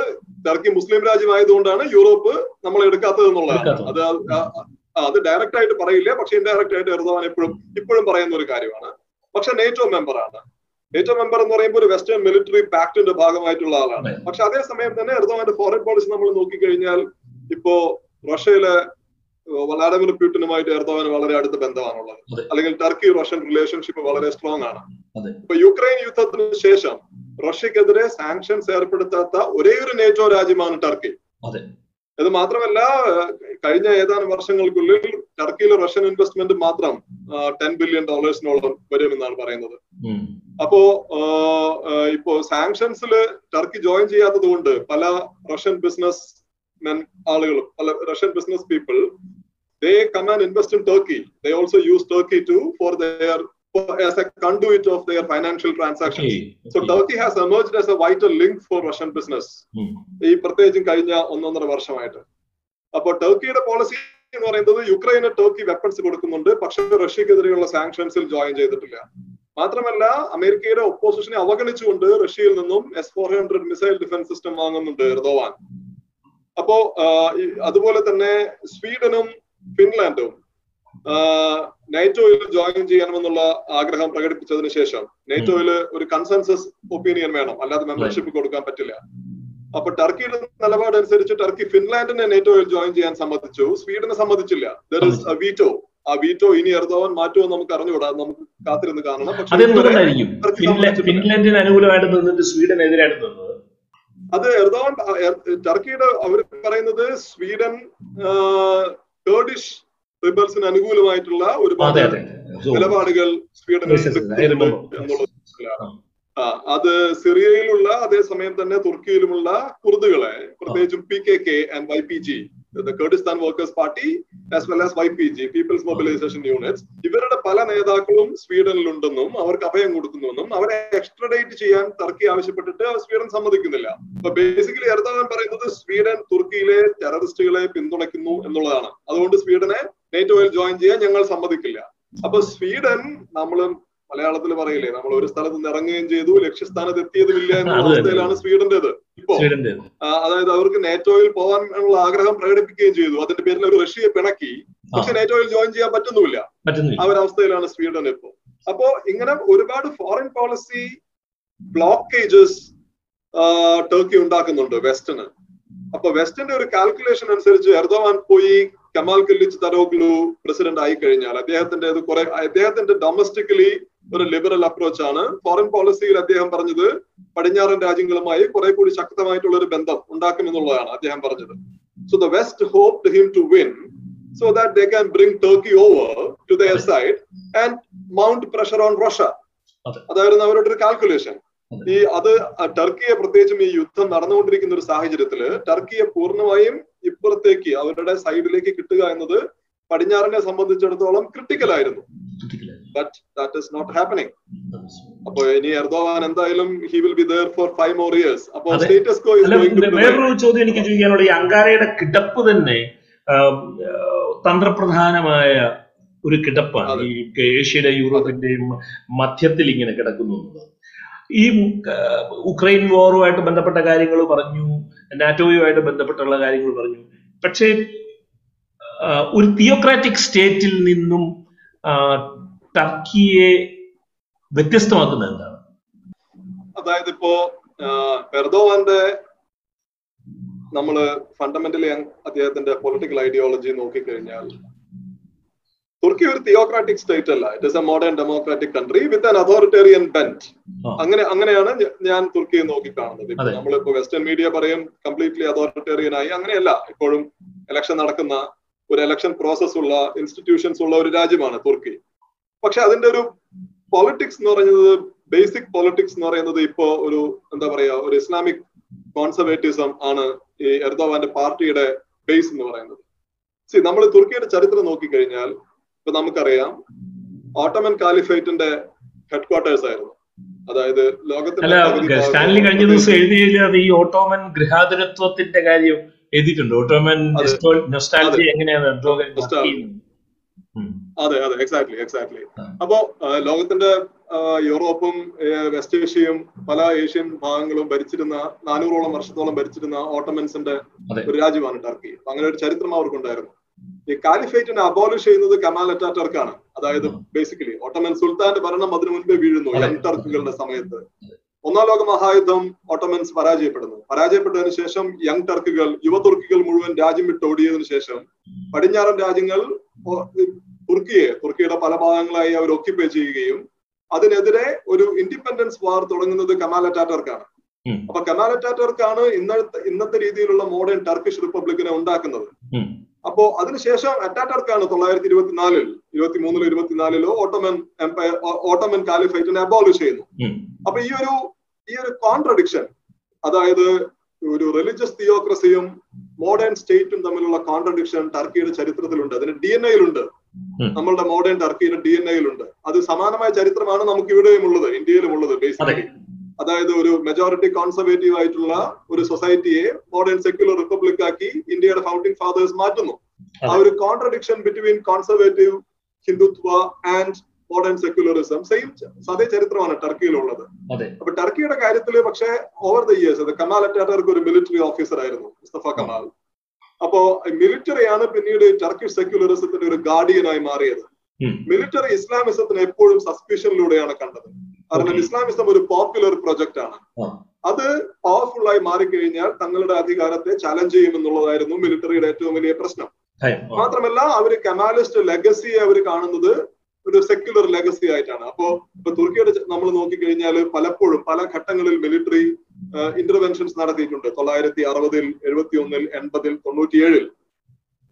ടർക്കി മുസ്ലിം രാജ്യമായതുകൊണ്ടാണ് യൂറോപ്പ് നമ്മൾ എടുക്കാത്തത് എന്നുള്ളതാണ്. അത് അത് ഡയറക്റ്റ് ആയിട്ട് പറയില്ല പക്ഷെ ഇൻഡയറക്റ്റ് ആയിട്ട് എർദവാൻ എപ്പോഴും ഇപ്പോഴും പറയുന്ന ഒരു കാര്യമാണ്. പക്ഷെ നേറ്റോ മെമ്പറാണ് നേറ്റോ മെമ്പർ എന്ന് പറയുമ്പോൾ ഒരു വെസ്റ്റേൺ മിലിറ്ററി പാക്ടിന്റെ ഭാഗമായിട്ടുള്ള ആളാണ്. പക്ഷെ അതേസമയം തന്നെ എർദോവാന്റെ ഫോറിൻ പോളിസി നമ്മൾ നോക്കിക്കഴിഞ്ഞാൽ ഇപ്പോ റഷ്യയിലെ വ്ളാഡിമിർ പ്യൂട്ടിനുമായിട്ട് എർദോവാന് വളരെ അടുത്ത ബന്ധമാണുള്ളത്. അല്ലെങ്കിൽ ടർക്കി റഷ്യൻ റിലേഷൻഷിപ്പ് വളരെ സ്ട്രോങ് ആണ്. ഇപ്പൊ യുക്രൈൻ യുദ്ധത്തിന് ശേഷം റഷ്യക്കെതിരെ സാങ്ഷൻസ് ഏർപ്പെടുത്താത്ത ഒരേ ഒരു നേറ്റോ രാജ്യമാണ് ടർക്കി ഇത് മാത്രമല്ല കഴിഞ്ഞ ഏതാനും വർഷങ്ങൾക്കുള്ളിൽ ടർക്കിയിലെ റഷ്യൻ ഇൻവെസ്റ്റ്മെന്റ് മാത്രം ടെൻ ബില്യൺ ഡോളേഴ്സിനോളം വരുമെന്നാണ് പറയുന്നത്. അപ്പോ ഇപ്പോ സാങ്ഷൻസിൽ ടർക്കി ജോയിൻ ചെയ്യാത്തത് കൊണ്ട് പല റഷ്യൻ ബിസിനസ് മെൻ ആളുകളും പല Russian business people they come and invest in Turkey they also use Turkey to for their as a conduit of their financial transactions. Okay. Okay. So Turkey has emerged as a vital link for Russian business. ഈ പ്രത്യേകിച്ചും കഴിഞ്ഞ ഒന്നൊന്നര വർഷമായിട്ട് അപ്പൊ ടർക്കിയുടെ policy എന്ന് പറയുന്നത് യുക്രൈന് Turkey weapons കൊടുക്കുന്നുണ്ട് പക്ഷേ റഷ്യക്കെതിരെയുള്ള സാങ്ഷൻസിൽ ജോയിൻ ചെയ്തിട്ടില്ല മാത്രമല്ല അമേരിക്കയുടെ ഒപ്പോസിഷനെ അവഗണിച്ചുകൊണ്ട് റഷ്യയിൽ നിന്നും S four hundred missile defence system വാങ്ങുന്നുണ്ട് എർദോവാൻ അപ്പോ അതുപോലെ തന്നെ സ്വീഡനും ഫിൻലാൻഡും നെയ്റ്റോയിൽ ജോയിൻ ചെയ്യണമെന്നുള്ള ആഗ്രഹം പ്രകടിപ്പിച്ചതിന് ശേഷം നൈറ്റോയിൽ ഒരു കൺസെൻസസ് ഒപ്പീനിയൻ വേണം. അല്ലാതെ മെമ്പർഷിപ്പ് കൊടുക്കാൻ പറ്റില്ല. അപ്പൊ ടർക്കിയുടെ നിലപാട് അനുസരിച്ച് ടർക്കി ഫിൻലാൻഡിനെ നൈറ്റോയിൽ ജോയിൻ ചെയ്യാൻ സമ്മതിച്ചു. സ്വീഡനെ സമ്മതിച്ചില്ല. ദർ ഇസ് എ വീറ്റോ ആ വീറ്റോ ഇനി എർദോവൻ മാറ്റുമോ നമുക്ക് അറിഞ്ഞുകൂടാ. നമുക്ക് കാത്തിരുന്ന് കാണണം. ഫിൻലാൻഡിന് അനുകൂലമായിട്ട് നിന്നിട്ട് സ്വീഡനെതിരായിട്ട് നിന്നത്? അത് എർദോവൻ ടർക്കിയുടെ അവർ പറയുന്നത് സ്വീഡൻ കേർഡിഷ് റിബൽസിന് അനുകൂലമായിട്ടുള്ള ഒരുപാട് നിലപാടുകൾ സ്വീഡൻ എന്നുള്ളത് അത് സിറിയയിലുള്ള അതേസമയം തന്നെ തുർക്കിയിലുമുള്ള കുർദുകളെ പ്രത്യേകിച്ചും P K K and Y P G Kurdistan workers party as well as Y P G people's mobilisation units ഇവരുടെ പല നേതാക്കളും സ്വീഡനിലുണ്ടെന്നും അവർക്ക് അഭയം കൊടുക്കുന്നുവെന്നും അവരെ എക്സ്ട്രഡേറ്റ് ചെയ്യാൻ ടർക്കി ആവശ്യപ്പെട്ടിട്ട് സ്വീഡൻ സമ്മതിക്കുന്നില്ല. അപ്പൊ ബേസിക്കലി എർദോഗൻ പറയുന്നത് സ്വീഡൻ തുർക്കിയിലെ ടെററിസ്റ്റുകളെ പിന്തുണയ്ക്കുന്നു എന്നുള്ളതാണ്. അതുകൊണ്ട് സ്വീഡനെ നേറ്റോയിൽ ജോയിൻ ചെയ്യാൻ ഞങ്ങൾ സമ്മതിക്കില്ല. അപ്പൊ സ്വീഡൻ നമ്മൾ മലയാളത്തിൽ പറയില്ലേ നമ്മൾ ഒരു സ്ഥലത്ത് നിന്ന് ഇറങ്ങുകയും ചെയ്തു ലക്ഷ്യസ്ഥാനത്ത് എത്തിയതുമില്ല എന്ന അവസ്ഥയിലാണ് സ്വീഡന്റേത്. ഇപ്പോ അതായത് അവർക്ക് നേറ്റോയിൽ പോകാനുള്ള ആഗ്രഹം പ്രകടിപ്പിക്കുകയും ചെയ്തു. അതിന്റെ പേരിൽ ഒരു റഷ്യയെ പിണക്കി. പക്ഷെ നേറ്റോയിൽ ജോയിൻ ചെയ്യാൻ പറ്റുന്നുമില്ല. ആ ഒരു അവസ്ഥയിലാണ് സ്വീഡൻ ഇപ്പോ. അപ്പോ ഇങ്ങനെ ഒരുപാട് ഫോറിൻ പോളിസി ബ്ലോക്കേജസ് ടർക്കി ഉണ്ടാക്കുന്നുണ്ട് വെസ്റ്റിന് അപ്പൊ വെസ്റ്റിന്റെ ഒരു കാൽക്കുലേഷൻ അനുസരിച്ച് എർദോവാൻ പോയി കമാൽ കല്ലിച്ച് തരോഗ്ലു പ്രസിഡന്റ് ആയി കഴിഞ്ഞാൽ അദ്ദേഹത്തിന്റെ കുറെ അദ്ദേഹത്തിന്റെ ഡൊമസ്റ്റിക്കലി ഒരു ലിബറൽ അപ്രോച്ച് ആണ്. ഫോറിൻ പോളിസിയിൽ അദ്ദേഹം പറഞ്ഞത് പടിഞ്ഞാറൻ രാജ്യങ്ങളുമായി കുറെ കൂടി ശക്തമായിട്ടുള്ള ഒരു ബന്ധം ഉണ്ടാക്കും എന്നുള്ളതാണ് അദ്ദേഹം പറഞ്ഞത്. So the west hope him to win so that they can bring Turkey over to their side and mount pressure on Russia അതായിരുന്നു അവരുടെ ഒരു കാൽക്കുലേഷൻ ഈ അത് ടർക്കിയെ പ്രത്യേകിച്ചും ഈ യുദ്ധം നടന്നുകൊണ്ടിരിക്കുന്ന ഒരു സാഹചര്യത്തിൽ ടർക്കിയെ പൂർണമായും ഇപ്പുറത്തേക്ക് അവരുടെ സൈഡിലേക്ക് കിട്ടുക എന്നത് പടിഞ്ഞാറിനെ സംബന്ധിച്ചിടത്തോളം ക്രിട്ടിക്കൽ ആയിരുന്നു. But that is not happening അപ്പൊ ഇനി എർദോവാൻ എന്തായാലും he will be there for five more years അപ്പൊ സ്റ്റേറ്റസ് കോ വേറൊരു ചോദ്യം എനിക്ക് ചോദിക്കാനുള്ള ഈ അങ്കാരയുടെ കിടപ്പ് തന്നെ തന്ത്രപ്രധാനമായ ഒരു കിടപ്പാണ്. ഈ ഏഷ്യയുടെ യൂറോപ്പിന്റെയും മധ്യത്തിൽ ഇങ്ങനെ കിടക്കുന്നു എന്നുള്ളത്. ഈ ഉക്രൈൻ വോറുമായിട്ട് ബന്ധപ്പെട്ട കാര്യങ്ങൾ പറഞ്ഞു നാറ്റോയുമായിട്ട് ബന്ധപ്പെട്ടുള്ള കാര്യങ്ങൾ പറഞ്ഞു. പക്ഷേ ഒരു തിയോക്രാറ്റിക് സ്റ്റേറ്റിൽ നിന്നും ടർക്കിയെ വ്യത്യസ്തമാക്കുന്നത് എന്താണ്? അതായത് ഇപ്പോ എർദോവാന്റെ നമ്മൾ ഫണ്ടമെന്റലി അദ്ദേഹത്തിന്റെ പൊളിറ്റിക്കൽ ഐഡിയോളജി നോക്കിക്കഴിഞ്ഞാൽ തുർക്കി ഒരു തിയോക്രാറ്റിക് സ്റ്റേറ്റ് അല്ല. It is a modern democratic country with an authoritarian bent അങ്ങനെ അങ്ങനെയാണ് ഞാൻ തുർക്കിയെ നോക്കിക്കാണുന്നത്. ഇപ്പൊ നമ്മളിപ്പോ വെസ്റ്റേൺ മീഡിയ പറയും കംപ്ലീറ്റ്ലി അതോറിറ്റേറിയൻ ആയി. അങ്ങനെയല്ല. ഇപ്പോഴും ഇലക്ഷൻ നടക്കുന്ന ഒരു ഇലക്ഷൻ പ്രോസസ് ഉള്ള ഇൻസ്റ്റിറ്റ്യൂഷൻസ് ഉള്ള ഒരു രാജ്യമാണ് തുർക്കി. പക്ഷെ അതിന്റെ ഒരു പൊളിറ്റിക്സ് എന്ന് പറയുന്നത് ബേസിക് പൊളിറ്റിക്സ് എന്ന് പറയുന്നത് ഇപ്പോ ഒരു എന്താ പറയാ ഒരു ഇസ്ലാമിക് കോൺസർവേറ്റിസം ആണ് ഈ എർദോവാന്റെ പാർട്ടിയുടെ ബേസ് എന്ന് പറയുന്നത്. സി നമ്മൾ തുർക്കിയുടെ ചരിത്രം നോക്കിക്കഴിഞ്ഞാൽ ഇപ്പൊ നമുക്കറിയാം ഓട്ടോമൻ കാലിഫേറ്റിന്റെ ഹെഡ്ക്വാർട്ടേഴ്സ് ആയിരുന്നു. അതായത് ലോകത്തിന്റെ സ്റ്റാൻലി കഴിഞ്ഞ ദിവസം എഴുതി അത് ഈ ഓട്ടോമൻ ഗൃഹാതുരത്വത്തിന്റെ കാര്യം എഴുതിയിട്ടുണ്ട്. ഓട്ടോമൻ എങ്ങനെയാണ്. അതെ അതെ. Exactly exactly. അപ്പോ ലോകത്തിന്റെ യൂറോപ്പും വെസ്റ്റ് ഏഷ്യയും പല ഏഷ്യൻ ഭാഗങ്ങളും ഭരിച്ചിരുന്ന നാനൂറോളം വർഷത്തോളം ഭരിച്ചിരുന്ന ഓട്ടമൻസിന്റെ. ഒരു രാജ്യമാണ് ടർക്കി. അങ്ങനെ ഒരു ചരിത്രം അവർക്കുണ്ടായിരുന്നു. ഈ കാലിഫേറ്റിനെ അബോളിഷ് ചെയ്യുന്നത് കമാൽ അറ്റാറ്റർക്കാണ് അതായത് ബേസിക്കലി ഓട്ടമൻ സുൽത്താന്റെ ഭരണം അതിനു മുൻപേ വീഴുന്നു. യങ് ടർക്കുകളുടെ സമയത്ത് ഒന്നാം ലോക മഹായുദ്ധം ഓട്ടമൻസ് പരാജയപ്പെടുന്നു പരാജയപ്പെട്ടതിന് ശേഷം യങ് ടർക്കുകൾ യുവ തുർക്കികൾ മുഴുവൻ രാജ്യം വിട്ട് ഓടിയതിനു ശേഷം പടിഞ്ഞാറൻ രാജ്യങ്ങൾ തുർക്കിയെ തുർക്കിയുടെ പല ഭാഗങ്ങളായി അവർ ഒക്കിപ്പേ ചെയ്യുകയും അതിനെതിരെ ഒരു ഇൻഡിപെൻഡൻസ് വാർ തുടങ്ങുന്നത് കമാൽ അറ്റാറ്റർക്കാണ്. അപ്പൊ കമാൽ അറ്റാറ്റർക്കാണ് ഇന്നത്തെ ഇന്നത്തെ രീതിയിലുള്ള മോഡേൺ ടർക്കിഷ് റിപ്പബ്ലിക്കിനെ ഉണ്ടാക്കുന്നത്. അപ്പോ അതിനുശേഷം അറ്റാറ്റർക്കാണ് തൊള്ളായിരത്തി ഇരുപത്തിനാലിൽ ഇരുപത്തി മൂന്നിലോ ഇരുപത്തിനാലിലോ ഓട്ടോമൻ എംപയർ ഓട്ടോമൻ കാലിഫൈറ്റിനെ അബോളിഷ് ചെയ്യുന്നു. അപ്പൊ ഈ ഒരു ഈ ഒരു കോൺട്രഡിക്ഷൻ അതായത് ഒരു റിലീജിയസ് തിയോക്രസിയും മോഡേൺ സ്റ്റേറ്റും തമ്മിലുള്ള കോൺട്രഡിക്ഷൻ ടർക്കിയുടെ ചരിത്രത്തിലുണ്ട്. അതിന് ഡി എൻ എയിലുണ്ട് നമ്മളുടെ മോഡേൺ ടർക്കിയുടെ ഡി എൻ എയിലുണ്ട് അത് സമാനമായ ചരിത്രമാണ് നമുക്ക് ഇവിടെയും ഉള്ളത് ഇന്ത്യയിലും ഉള്ളത് ബേസിക്കലി അതായത് ഒരു മെജോറിറ്റി കോൺസർവേറ്റീവ് ആയിട്ടുള്ള ഒരു സൊസൈറ്റിയെ മോഡേൺ സെക്യുലർ റിപ്പബ്ലിക് ആക്കി ഇന്ത്യയുടെ ഫൗണ്ടിംഗ് ഫാദേഴ്സ് മാറ്റുന്നു. ആ ഒരു contradiction between conservative Hindutva and modern secularism same അതേ ചരിത്രമാണ് ടർക്കിയിലുള്ളത്. അപ്പൊ ടർക്കിയുടെ കാര്യത്തിൽ പക്ഷേ over the years Kemal Ataturk ഒരു മിലിറ്ററി ഓഫീസർ ആയിരുന്നു മുസ്തഫ കമാൽ. അപ്പോ മിലിറ്ററിയാണ് പിന്നീട് ടർക്കിഷ് സെക്യുലറിസത്തിന്റെ ഒരു ഗാർഡിയനായി മാറിയത്. മിലിറ്ററി ഇസ്ലാമിസത്തിന് എപ്പോഴും സസ്പിഷനിലൂടെയാണ് കണ്ടത്. കാരണം ഇസ്ലാമിസം ഒരു പോപ്പുലർ പ്രൊജക്ട് ആണ്. അത് പവർഫുൾ ആയി മാറിക്കഴിഞ്ഞാൽ തങ്ങളുടെ അധികാരത്തെ ചലഞ്ച് ചെയ്യുമെന്നുള്ളതായിരുന്നു മിലിറ്ററിയുടെ ഏറ്റവും വലിയ പ്രശ്നം. മാത്രമല്ല അവർ കമാലിസ്റ്റ് ലെഗസിയെ അവർ കാണുന്നത് ഒരു സെക്യുലർ ലെഗസി ആയിട്ടാണ്. അപ്പോ ഇപ്പൊ തുർക്കിയുടെ നമ്മൾ നോക്കിക്കഴിഞ്ഞാൽ പലപ്പോഴും പല ഘട്ടങ്ങളിൽ മിലിറ്ററി ഇന്റർവെൻഷൻസ് നടത്തിയിട്ടുണ്ട്. തൊള്ളായിരത്തി അറുപതിൽ എഴുപത്തി ഒന്നിൽ എൺപതിൽ തൊണ്ണൂറ്റിയേഴിൽ.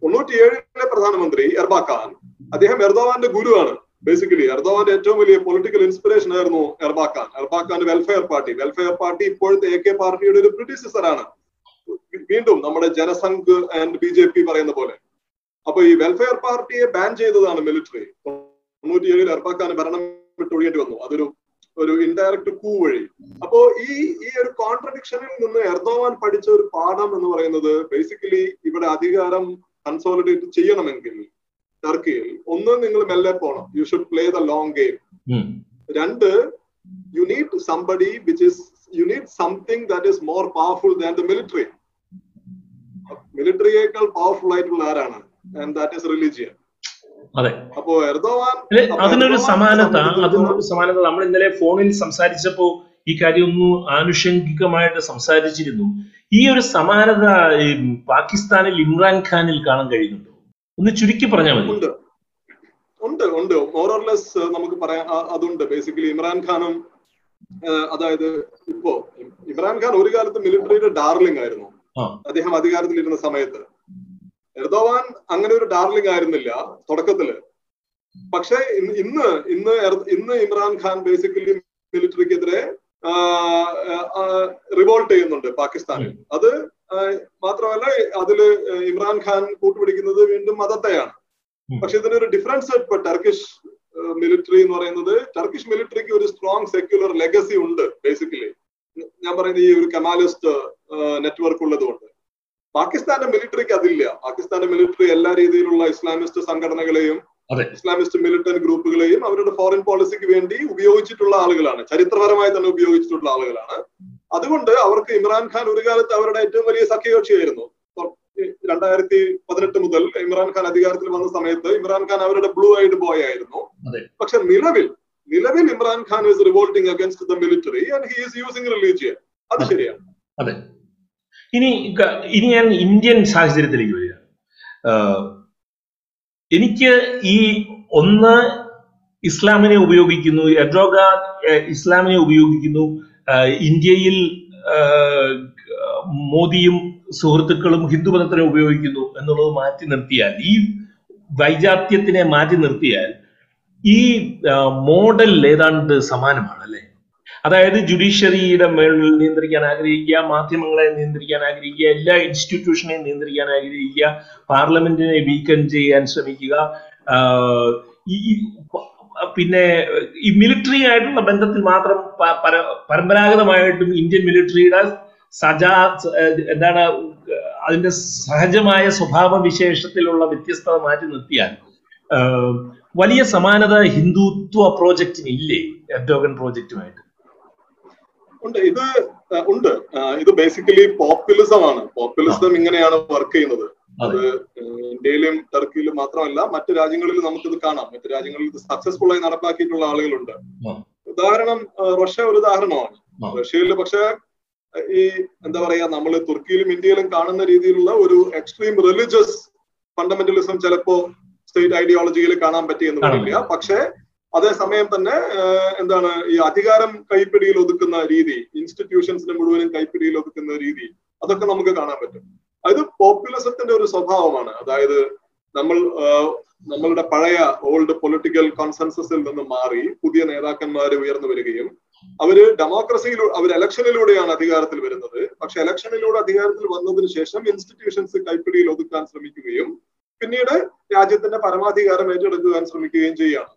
തൊണ്ണൂറ്റിയേഴിലെ പ്രധാനമന്ത്രി എർബാഖാൻ അദ്ദേഹം എർദോവാന്റെ ഗുരുവാണ്. ബേസിക്കലി എർദോവാന്റെ ഏറ്റവും വലിയ പൊളിറ്റിക്കൽ ഇൻസ്പിറേഷൻ ആയിരുന്നു എർബാഖാൻ എർബാക്കാന്റെ വെൽഫെയർ പാർട്ടി വെൽഫെയർ പാർട്ടി ഇപ്പോഴത്തെ എ കെ പാർട്ടിയുടെ ഒരു predecessor ആണ്. വീണ്ടും നമ്മുടെ Jana Sangh and B J P പറയുന്ന പോലെ. അപ്പൊ ഈ വെൽഫെയർ പാർട്ടിയെ ബാൻ ചെയ്തതാണ് മിലിറ്ററി തൊണ്ണൂറ്റിയേഴിൽ എർബാഖാൻ ഭരണം വിട്ടൊഴിയേണ്ടി വന്നു. അതൊരു ഒരു ഇൻഡയറക്റ്റ് കൂ വഴി. അപ്പോ ഈ ഈ ഒരു കോൺട്രഡിക്ഷനിൽ നിന്ന് എർദോവാൻ പഠിച്ച ഒരു പാഠം എന്ന് പറയുന്നത് ബേസിക്കലി ഇവിടെ അധികാരം കൺസോളിഡേറ്റ് ചെയ്യണമെങ്കിൽ ടർക്കിയിൽ ഒന്ന് നിങ്ങൾ മെല്ലെ പോണം. You should play the long game രണ്ട് you need somebody which is you need something that is more powerful than the military മിലിറ്ററിയേക്കാൾ powerful ആയിട്ടുള്ള ആരാണ്? ആൻഡ് ദാറ്റ് ഇസ് റിലീജിയൻ അതെ. അപ്പോ എർദോവാൻ അതിനൊരു സമാനത അതിനൊരു സമാനത. നമ്മൾ ഇന്നലെ ഫോണിൽ സംസാരിച്ചപ്പോ ഈ കാര്യം ഒന്ന് ആനുഷംഗികമായിട്ട് സംസാരിച്ചിരുന്നു. ഈ ഒരു സമാനത പാകിസ്ഥാനിൽ പാകിസ്ഥാനിൽ ഇമ്രാൻഖാനിൽ കാണാൻ കഴിയുന്നുണ്ടോ? ഒന്ന് ചുരുക്കി പറഞ്ഞാൽ മതി. ഉണ്ട്. ഉണ്ട് ഉണ്ട്. മോറോർലെസ് നമുക്ക് പറയാം അതുണ്ട്. ബേസിക്കലി ഇമ്രാൻഖാനും അതായത് ഇപ്പോ ഇമ്രാൻഖാൻ ഒരു കാലത്ത് മിലിറ്ററിയുടെ ഡാർലിംഗ് ആയിരുന്നു. അദ്ദേഹം അധികാരത്തിൽ ഇരുന്ന സമയത്ത്. എർദോവാൻ അങ്ങനെ ഒരു ഡാർലിംഗ് ആയിരുന്നില്ല തുടക്കത്തിൽ. പക്ഷെ ഇന്ന് ഇന്ന് ഇന്ന് ഇമ്രാൻഖാൻ ബേസിക്കലി മിലിറ്ററിക്കെതിരെ റിവോൾട്ട് ചെയ്യുന്നുണ്ട് പാകിസ്ഥാനിൽ. അത് മാത്രമല്ല അതിൽ ഇമ്രാൻഖാൻ കൂട്ടുപിടിക്കുന്നത് വീണ്ടും മതത്തെയാണ്. പക്ഷെ ഇതിനൊരു ഡിഫറൻസ് ഇപ്പൊ ടർക്കിഷ് മിലിറ്ററി എന്ന് പറയുന്നത് ടർക്കിഷ് മിലിറ്ററിക്ക് ഒരു സ്ട്രോങ് സെക്യുലർ ലെഗസി ഉണ്ട് ബേസിക്കലി ഞാൻ പറയുന്നത് ഈ ഒരു കമാലിസ്റ്റ് നെറ്റ്വർക്ക് ഉള്ളതുകൊണ്ട്. പാകിസ്ഥാന്റെ മിലിറ്ററിക്ക് അതില്ല. പാകിസ്ഥാന്റെ മിലിറ്ററി എല്ലാ രീതിയിലുള്ള ഇസ്ലാമിസ്റ്റ് സംഘടനകളെയും. ഇസ്ലാമിസ്റ്റ് മിലിറ്റന്റ് ഗ്രൂപ്പുകളെയും അവരുടെ ഫോറിൻ പോളിസിക്ക് വേണ്ടി ഉപയോഗിച്ചിട്ടുള്ള ആളുകളാണ്. ചരിത്രപരമായി തന്നെ ഉപയോഗിച്ചിട്ടുള്ള ആളുകളാണ്. അതുകൊണ്ട് അവർക്ക് ഇമ്രാൻഖാൻ ഒരു കാലത്ത് അവരുടെ ഏറ്റവും വലിയ സഖ്യകക്ഷിയായിരുന്നു. രണ്ടായിരത്തി പതിനെട്ട് മുതൽ ഇമ്രാൻഖാൻ അധികാരത്തിൽ വന്ന സമയത്ത് ഇമ്രാൻഖാൻ അവരുടെ ബ്ലൂ ഐഡ് ബോയ് ആയിരുന്നു. പക്ഷെ നിലവിൽ നിലവിൽ Imran Khan is revolting against the military and he is using religion അത് ശരിയാണ് അതെ. ഇനി ഇനി ഞാൻ ഇന്ത്യൻ സാഹചര്യത്തിലേക്ക് വരിക. എനിക്ക് ഈ ഒന്ന് ഇസ്ലാമിനെ ഉപയോഗിക്കുന്നു എഡ്രോഗ ഇസ്ലാമിനെ ഉപയോഗിക്കുന്നു ഇന്ത്യയിൽ മോദിയും സുഹൃത്തുക്കളും ഹിന്ദുമതത്തിനെ ഉപയോഗിക്കുന്നു എന്നുള്ളത് മാറ്റി നിർത്തിയാൽ ഈ വൈജാത്യത്തിനെ മാറ്റി നിർത്തിയാൽ ഈ മോഡൽ ഏതാണ്ട് സമാനമാണ് അല്ലെ അതായത് ജുഡീഷ്യറിയുടെ മേളിൽ നിയന്ത്രിക്കാൻ ആഗ്രഹിക്കുക മാധ്യമങ്ങളെ നിയന്ത്രിക്കാൻ ആഗ്രഹിക്കുക എല്ലാ ഇൻസ്റ്റിറ്റ്യൂഷനെയും നിയന്ത്രിക്കാൻ ആഗ്രഹിക്കുക പാർലമെന്റിനെ വീക്കൻ ചെയ്യാൻ ശ്രമിക്കുക ഈ പിന്നെ ഈ മിലിറ്ററി ആയിട്ടുള്ള ബന്ധത്തിൽ മാത്രം പരമ്പരാഗതമായിട്ടും ഇന്ത്യൻ മിലിറ്ററിയുടെ സജാ എന്താണ് അതിന്റെ സഹജമായ സ്വഭാവ വിശേഷത്തിലുള്ള വ്യത്യസ്തത മാറ്റി നിർത്തിയാൽ വലിയ സമാനത ഹിന്ദുത്വ പ്രോജക്റ്റിന് ഇല്ലേ എർഡോഗൻ പ്രോജക്റ്റുമായിട്ട്? ഉണ്ട്. ഇത് ഉണ്ട്. ഇത് ബേസിക്കലി പോപ്പുലിസം ആണ്. പോപ്പുലിസം ഇങ്ങനെയാണ് വർക്ക് ചെയ്യുന്നത്. ഇന്ത്യയിലും ടർക്കിയിലും മാത്രമല്ല മറ്റു രാജ്യങ്ങളിലും നമുക്കിത് കാണാം. മറ്റു രാജ്യങ്ങളിൽ ഇത് സക്സസ്ഫുൾ ആയി നടപ്പാക്കിയിട്ടുള്ള ആളുകളുണ്ട്. ഉദാഹരണം റഷ്യ ഒരു ഉദാഹരണമാണ്. റഷ്യയിൽ പക്ഷെ ഈ എന്താ പറയാ നമ്മൾ തുർക്കിയിലും ഇന്ത്യയിലും കാണുന്ന രീതിയിലുള്ള ഒരു എക്സ്ട്രീം റിലീജിയസ് ഫണ്ടമെന്റലിസം ചിലപ്പോ സ്റ്റേറ്റ് ഐഡിയോളജിയിൽ കാണാൻ പറ്റിയെന്ന് പറയില്ല പക്ഷേ അതേസമയം തന്നെ എന്താണ് ഈ അധികാരം കൈപ്പിടിയിൽ ഒതുക്കുന്ന രീതി ഇൻസ്റ്റിറ്റ്യൂഷൻസിനെ മുഴുവനും കൈപ്പിടിയിൽ ഒതുക്കുന്ന രീതി അതൊക്കെ നമുക്ക് കാണാൻ പറ്റും. അത് പോപ്പുലിസത്തിന്റെ ഒരു സ്വഭാവമാണ്. അതായത് നമ്മൾ നമ്മളുടെ പഴയ ഓൾഡ് പൊളിറ്റിക്കൽ കോൺസെൻസസിൽ നിന്ന് മാറി പുതിയ നേതാക്കന്മാർ ഉയർന്നു വരികയും അവർ ഡെമോക്രസിയിലൂടെ അവർ ഇലക്ഷനിലൂടെയാണ് അധികാരത്തിൽ വരുന്നത്. പക്ഷെ ഇലക്ഷനിലൂടെ അധികാരത്തിൽ വന്നതിന് ശേഷം ഇൻസ്റ്റിറ്റ്യൂഷൻസ് കൈപ്പിടിയിൽ ഒതുക്കാൻ ശ്രമിക്കുകയും പിന്നീട് രാജ്യത്തിന്റെ പരമാധികാരം ഏറ്റെടുക്കുവാൻ ശ്രമിക്കുകയും ചെയ്യുകയാണ്.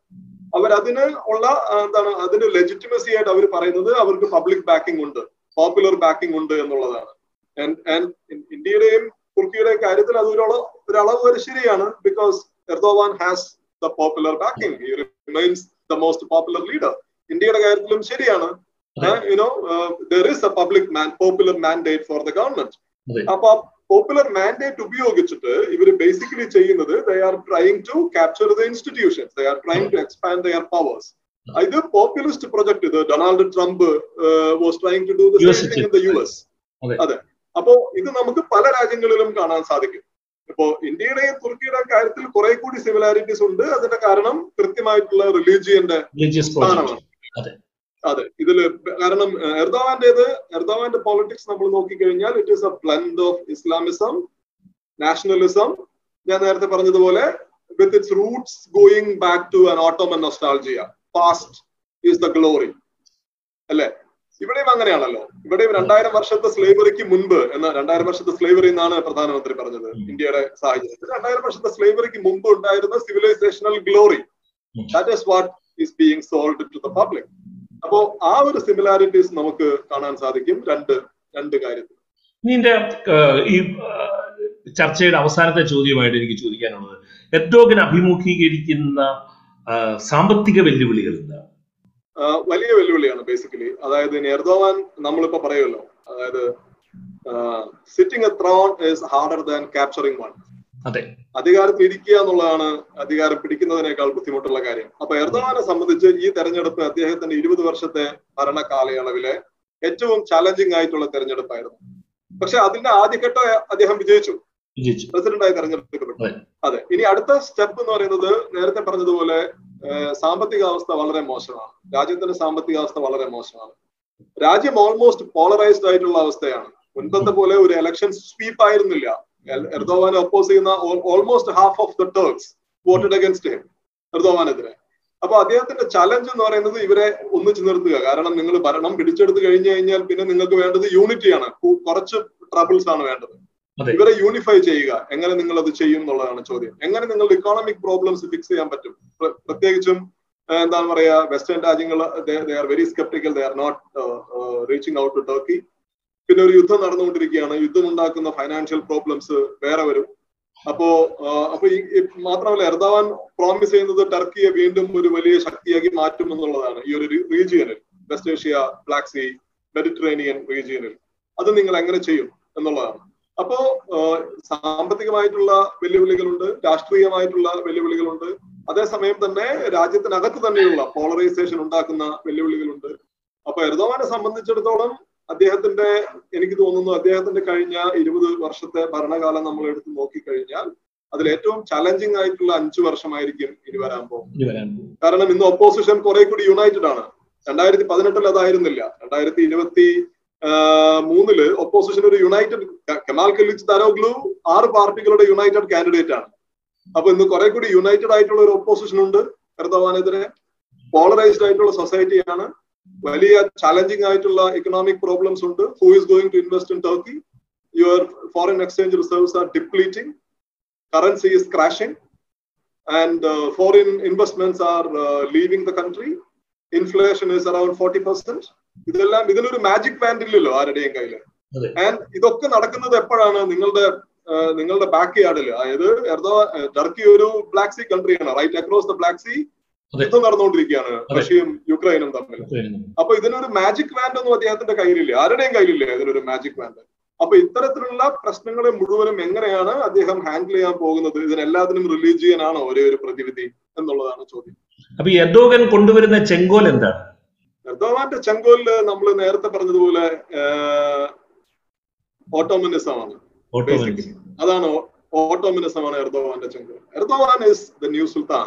അവരതിന് ഉള്ള എന്താണ് അതിന് ലെജിറ്റിമസി ആയിട്ട് അവർ പറയുന്നത് അവർക്ക് പബ്ലിക് ബാക്കിംഗ് ഉണ്ട് പോപ്പുലർ ബാക്കിംഗ് ഉണ്ട് എന്നുള്ളതാണ്. ഇന്ത്യയുടെയും തുർക്കിയുടെയും കാര്യത്തിൽ അത് ഒരു ഒരു അളവ് വരെ ശരിയാണ് because Erdogan has the popular backing he remains the most popular leader ഇന്ത്യയുടെ കാര്യത്തിലും ശരിയാണ്. You know there is a public man popular mandate for the government അപ്പൊ പോപ്പുലർ മാൻഡേറ്റ് ഉപയോഗിച്ചിട്ട് ഇവർ ബേസിക്കലി ചെയ്യുന്നത് they are trying to capture the institutions they are trying to expand their powers ഇത് populist project ഇത്. Donald Trump was trying to do in the U S അതെ. അപ്പോ ഇത് നമുക്ക് പല രാജ്യങ്ങളിലും കാണാൻ സാധിക്കും. ഇപ്പോ ഇന്ത്യയുടെയും തുർക്കിയുടെയും കാര്യത്തിൽ കുറെ കൂടി സിമിലാരിറ്റീസ് ഉണ്ട്. അതിന്റെ കാരണം കൃത്യമായിട്ടുള്ള റിലീജിയന്റെ സ്ഥാനമാണ്. അതെ. ഇതിൽ കാരണം എർദോവാന്റേത് എർദോവാന്റെ പോളിറ്റിക്സ് നമ്മൾ നോക്കിക്കഴിഞ്ഞാൽ it is a blend of Islamism nationalism ഞാൻ നേരത്തെ പറഞ്ഞതുപോലെ with its roots going back to an Ottoman nostalgia past is the glory അല്ലെ? ഇവിടെയും അങ്ങനെയാണല്ലോ. ഇവിടെയും രണ്ടായിരം വർഷത്തെ സ്ലേവറിക്ക് മുൻപ് എന്ന രണ്ടായിരം വർഷത്തെ സ്ലേവറി എന്നാണ് പ്രധാനമന്ത്രി പറഞ്ഞത് ഇന്ത്യയുടെ സാഹചര്യത്തിൽ രണ്ടായിരം വർഷത്തെ സ്ലേവറിക്ക് മുമ്പ് ഉണ്ടായിരുന്ന civilisational glory that is what is being sold to the public അപ്പോ ആ ഒരു സിമിലാരിറ്റീസ് നമുക്ക് കാണാൻ സാധിക്കും രണ്ട് രണ്ട് കാര്യത്തിൽ. നിന്റെ ഈ ചർച്ചയുടെ അവസാനത്തെ ചോദ്യമായിട്ട് എനിക്ക് ചോദിക്കാനുള്ളത്. എർഡോഗൻ അഭിമുഖീകരിക്കുന്ന സാമ്പത്തിക വെല്ലുവിളികൾ എന്താണ്? വലിയ വെല്ലുവിളിയാണ് ബേസിക്കലി അതായത് ഇനി എർദോവാൻ നമ്മളിപ്പോ പറയുമല്ലോ അതായത് sitting a throne is harder than capturing one അതെ. അധികാരത്തിൽ ഇരിക്കുക എന്നുള്ളതാണ് അധികാരം പിടിക്കുന്നതിനേക്കാൾ ബുദ്ധിമുട്ടുള്ള കാര്യം. അപ്പൊ എർദോവാനെ സംബന്ധിച്ച് ഈ തെരഞ്ഞെടുപ്പ് അദ്ദേഹത്തിന്റെ ഇരുപത് വർഷത്തെ ഭരണ കാലയളവിലെ ഏറ്റവും ചാലഞ്ചിങ് ആയിട്ടുള്ള തെരഞ്ഞെടുപ്പായിരുന്നു. പക്ഷെ അതിന്റെ ആദ്യഘട്ടം അദ്ദേഹം വിജയിച്ചു. പ്രസിഡന്റായി തെരഞ്ഞെടുക്കപ്പെട്ടു. അതെ. ഇനി അടുത്ത സ്റ്റെപ്പ് എന്ന് പറയുന്നത് നേരത്തെ പറഞ്ഞതുപോലെ സാമ്പത്തിക അവസ്ഥ വളരെ മോശമാണ്. രാജ്യത്തിന്റെ സാമ്പത്തിക അവസ്ഥ വളരെ മോശമാണ്. രാജ്യം ഓൾമോസ്റ്റ് പോളറൈസ്ഡ് ആയിട്ടുള്ള അവസ്ഥയാണ്. മുൻപത്തെ പോലെ ഒരു എലക്ഷൻ സ്വീപ്പ് ആയിരുന്നില്ല. എർദോവാനെ ഒപ്പോസ് ചെയ്യുന്ന almost half of the Turks voted against him എർദോവാനെതിരെ അപ്പൊ അദ്ദേഹത്തിന്റെ ചലഞ്ച് എന്ന് പറയുന്നത് ഇവരെ ഒന്നിച്ചു നിർത്തുക. കാരണം നിങ്ങൾ ഭരണം പിടിച്ചെടുത്ത് കഴിഞ്ഞു കഴിഞ്ഞാൽ പിന്നെ നിങ്ങൾക്ക് വേണ്ടത് യൂണിറ്റിയാണ് കുറച്ച് ട്രബിൾസ് ആണ് വേണ്ടത്. ഇവരെ യൂണിഫൈ ചെയ്യുക. എങ്ങനെ നിങ്ങൾ അത് ചെയ്യും എന്നുള്ളതാണ് ചോദ്യം. എങ്ങനെ നിങ്ങളുടെ ഇക്കോണമിക് പ്രോബ്ലംസ് ഫിക്സ് ചെയ്യാൻ പറ്റും? പ്രത്യേകിച്ചും എന്താണ് പറയാ വെസ്റ്റേൺ രാജ്യങ്ങൾ they are very sceptical they are not reaching out to Turkey പിന്നെ ഒരു യുദ്ധം നടന്നുകൊണ്ടിരിക്കുകയാണ്. യുദ്ധം ഉണ്ടാക്കുന്ന ഫൈനാൻഷ്യൽ പ്രോബ്ലംസ് വേറെ വരും. അപ്പോ അപ്പൊ ഈ മാത്രമല്ല എർദാവാൻ പ്രോമിസ് ചെയ്യുന്നത് ടർക്കിയെ വീണ്ടും ഒരു വലിയ ശക്തിയാക്കി മാറ്റും എന്നുള്ളതാണ് ഈ ഒരു റീജിയനിൽ West Asia Black Sea Mediterranean റീജിയനിൽ അത് നിങ്ങൾ എങ്ങനെ ചെയ്യും എന്നുള്ളതാണ്. അപ്പോ സാമ്പത്തികമായിട്ടുള്ള വെല്ലുവിളികളുണ്ട് രാഷ്ട്രീയമായിട്ടുള്ള വെല്ലുവിളികളുണ്ട്. അതേസമയം തന്നെ രാജ്യത്തിനകത്ത് തന്നെയുള്ള പോളറൈസേഷൻ ഉണ്ടാക്കുന്ന വെല്ലുവിളികളുണ്ട്. അപ്പൊ എർദോവാനെ സംബന്ധിച്ചിടത്തോളം അദ്ദേഹത്തിന്റെ എനിക്ക് തോന്നുന്നു അദ്ദേഹത്തിന്റെ കഴിഞ്ഞ ഇരുപത് വർഷത്തെ ഭരണകാലം നമ്മൾ എടുത്ത് നോക്കിക്കഴിഞ്ഞാൽ അതിൽ ഏറ്റവും ചലഞ്ചിങ് ആയിട്ടുള്ള അഞ്ചു വർഷമായിരിക്കും ഇനി വരാൻ പോകും കാരണം ഇന്ന് ഒപ്പോസിഷൻ കുറെ കൂടി യുണൈറ്റഡ് ആണ്. രണ്ടായിരത്തി പതിനെട്ടിൽ അതായിരുന്നില്ല. രണ്ടായിരത്തി ഇരുപത്തി മൂന്നിൽ ഒപ്പോസിഷൻ ഒരു യുണൈറ്റഡ് കെമാൽ കലിച്ച് തരോഗ്ലു ആറ് പാർട്ടികളുടെ യുണൈറ്റഡ് കാൻഡിഡേറ്റ് ആണ്. അപ്പൊ ഇന്ന് കുറെ കൂടി യുണൈറ്റഡ് ആയിട്ടുള്ള ഒരു ഒപ്പോസിഷൻ ഉണ്ട്. എർദവാനെതിരെ പോളറൈസ്ഡ് ആയിട്ടുള്ള സൊസൈറ്റിയാണ് വലിയ ചാലഞ്ചിങ് ആയിട്ടുള്ള ഇക്കണോമിക് പ്രോബ്ലംസ് ഉണ്ട്. Who is going to invest in Turkey your foreign exchange reserves are depleting currency is crashing and foreign investments are leaving the country inflation is around forty percent ഇതെല്ലാം ഇതിലൊരു magic band ഇല്ലല്ലോ ആരുടെയും കയ്യിൽ. And ഇതൊക്കെ നടക്കുന്നത് എപ്പോഴാണ് നിങ്ങളുടെ നിങ്ങളുടെ ബാക്ക് യാർഡിൽ അതായത് ടർക്കി ഒരു Black Sea കൺട്രിയാണ് right across the Black Sea. യുദ്ധം നടന്നുകൊണ്ടിരിക്കുകയാണ് റഷ്യയും യുക്രൈനും തമ്മിൽ അപ്പൊ ഇതിനൊരു മാജിക് വാൻഡ് ഒന്നും അദ്ദേഹത്തിന്റെ കയ്യിലില്ല. ആരുടെയും കയ്യിലില്ല ഇതിനൊരു മാജിക് വാൻഡ് അപ്പൊ ഇത്തരത്തിലുള്ള പ്രശ്നങ്ങളെ മുഴുവനും എങ്ങനെയാണ് അദ്ദേഹം ഹാൻഡിൽ ചെയ്യാൻ പോകുന്നത്? ഇതിനെല്ലാത്തിനും റിലീജിയൻ ആണോ ഒരേ ഒരു പ്രതിവിധി എന്നുള്ളതാണ് ചോദ്യം. അപ്പൊ ഈ എർദോഗൻ കൊണ്ടുവരുന്ന ചെങ്കോൽ എന്താണ് എർദോവാന്റെ ചെങ്കോലിൽ നമ്മൾ നേരത്തെ പറഞ്ഞതുപോലെ ഓട്ടോമിനിസമാണ് അതാണ് ഓട്ടോമിനിസമാണ് എർദോവാന്റെ ചെങ്കോൽ Erdogan is the new sultan.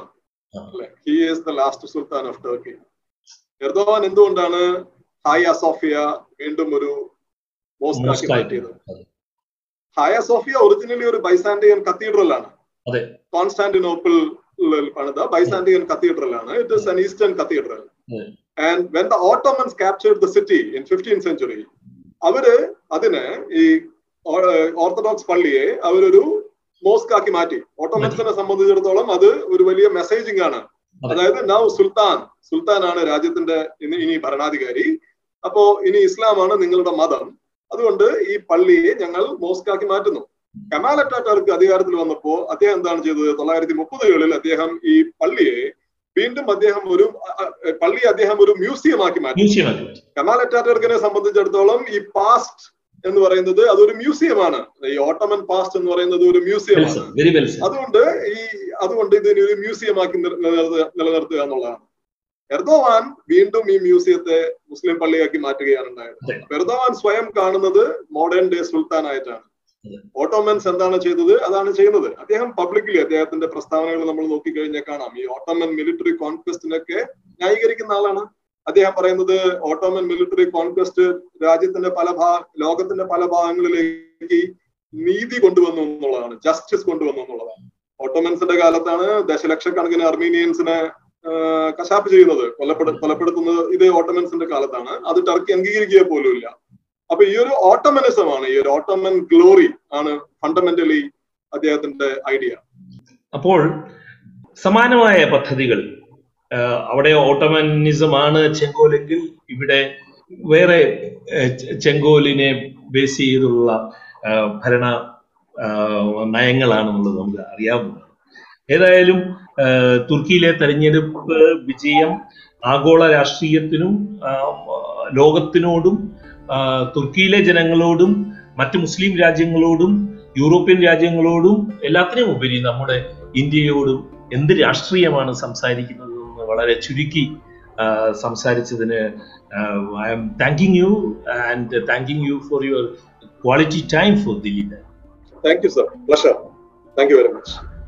അല്ലെ he is the last sultan of Turkey Erdogan എന്തുകൊണ്ടാണ് ഹായ സോഫിയ വീണ്ടും ഒരു. മാറ്റിയത്. ഹായ സോഫിയ ഒറിജിനലി ഒരു ബൈസാൻഡിയൻ കത്തീഡ്രൽ ആണ്. കോൺസ്റ്റാന്റിനോപ്പിൾ പണിത ബൈസാൻഡിയൻ കത്തീഡ്രൽ ആണ് it is an eastern cathedral. And when the Ottomans captured the city in fifteen century അവർ അതിന് ഈ ഓർത്തഡോക്സ് പള്ളിയെ അവരൊരു മോസ്ക് ആക്കി മാറ്റി. ഓട്ടോമൻസിനെ സംബന്ധിച്ചിടത്തോളം അത് ഒരു വലിയ മെസ്സേജിംഗ് ആണ്. അതെ. അതായത് നൗ സുൽത്താൻ സുൽത്താൻ ആണ് രാജ്യത്തിന്റെ ഇനി ഭരണാധികാരി. അപ്പോ ഇനി ഇസ്ലാമാണ് നിങ്ങളുടെ മതം. അതുകൊണ്ട് ഈ പള്ളിയെ ഞങ്ങൾ മോസ്ക് ആക്കി മാറ്റുന്നു. കമാൽ അറ്റാറ്റർക്ക് അധികാരത്തിൽ വന്നപ്പോ അദ്ദേഹം എന്താണ് ചെയ്തത്? തൊള്ളായിരത്തി മുപ്പതുകളിൽ അദ്ദേഹം ഈ പള്ളിയെ വീണ്ടും അദ്ദേഹം ഒരു പള്ളി അദ്ദേഹം ഒരു മ്യൂസിയം ആക്കി മാറ്റി. കമാൽ അറ്റാറ്റർക്കിനെ സംബന്ധിച്ചിടത്തോളം ഈ പാസ്റ്റ് എന്ന് പറയുന്നത് അതൊരു മ്യൂസിയമാണ് ഈ ഓട്ടമൻ പാസ്റ്റ് എന്ന് പറയുന്നത് ഒരു മ്യൂസിയമാണ് അതുകൊണ്ട് ഈ അതുകൊണ്ട് ഇതിനെ ഒരു മ്യൂസിയം ആക്കി നില- നിലനിർത്തുക എന്നുള്ളതാണ് എർദോവാൻ വീണ്ടും ഈ മ്യൂസിയത്തെ മുസ്ലിം പള്ളിയാക്കി മാറ്റുകയാണ് ഉണ്ടായത്. എർദോവാൻ സ്വയം കാണുന്നത് മോഡേൺ ഡേ സുൽത്താൻ ആയിട്ടാണ്. ഓട്ടോമൻസ് എന്താണ് ചെയ്തത്? അതാണ് ചെയ്യുന്നത്. അദ്ദേഹം പബ്ലിക്കലി അദ്ദേഹത്തിന്റെ പ്രസ്താവനകൾ നമ്മൾ നോക്കിക്കഴിഞ്ഞാൽ കാണാം. ഈ ഓട്ടോമൻ മിലിറ്ററി കോൺക്വസ്റ്റിനൊക്കെ ന്യായീകരിക്കുന്ന ആളാണ്. അദ്ദേഹം പറയുന്നത് ഓട്ടോമൻ മിലിറ്ററി കോൺക്വസ്റ്റ് രാജ്യത്തിന്റെ പല ഭാ ലോകത്തിന്റെ പല ഭാഗങ്ങളിലേക്ക് നീതി കൊണ്ടുവന്നു എന്നുള്ളതാണ്. ജസ്റ്റിസ് കൊണ്ടുവന്നു എന്നുള്ളതാണ്. ഓട്ടോമൻസിന്റെ കാലത്താണ് ദശലക്ഷക്കണക്കിന് അർമീനിയൻസിനെ കശാപ്പ് ചെയ്യുന്നത് കൊലപ്പെടു കൊലപ്പെടുത്തുന്നത് ഇത് ഓട്ടോമൻസിന്റെ കാലത്താണ്. അത് ടർക്കി അംഗീകരിക്കുക പോലും ഇല്ല. അപ്പൊ ഈ ഒരു ഓട്ടമനിസമാണ് ഈ ഒരു ഓട്ടോമൻ ഗ്ലോറി ആണ് ഫണ്ടമെന്റലി അദ്ദേഹത്തിന്റെ ഐഡിയ അപ്പോൾ സമാനമായ പദ്ധതികൾ അവിടെ ഓട്ടോമനിസം ആണ് ചെങ്കോലെങ്കിൽ ഇവിടെ വേറെ ചെങ്കോലിനെ ബേസ് ചെയ്തുള്ള ഭരണ നയങ്ങളാണെന്നുള്ളത് നമുക്ക് അറിയാവുന്നതാണ് ഏതായാലും തുർക്കിയിലെ തെരഞ്ഞെടുപ്പ് വിജയം ആഗോള രാഷ്ട്രീയത്തിനും ലോകത്തിനോടും തുർക്കിയിലെ ജനങ്ങളോടും മറ്റ് മുസ്ലിം രാജ്യങ്ങളോടും യൂറോപ്യൻ രാജ്യങ്ങളോടും എല്ലാത്തിനും ഉപരി നമ്മുടെ ഇന്ത്യയോടും എന്ത് രാഷ്ട്രീയമാണ് സംസാരിക്കുന്നത് എന്ന് വളരെ ചുരുക്കി സംസാരിച്ചതിന് I'm thanking you and thanking you for your quality time for Dileep. Thank you sir. Thank you very much.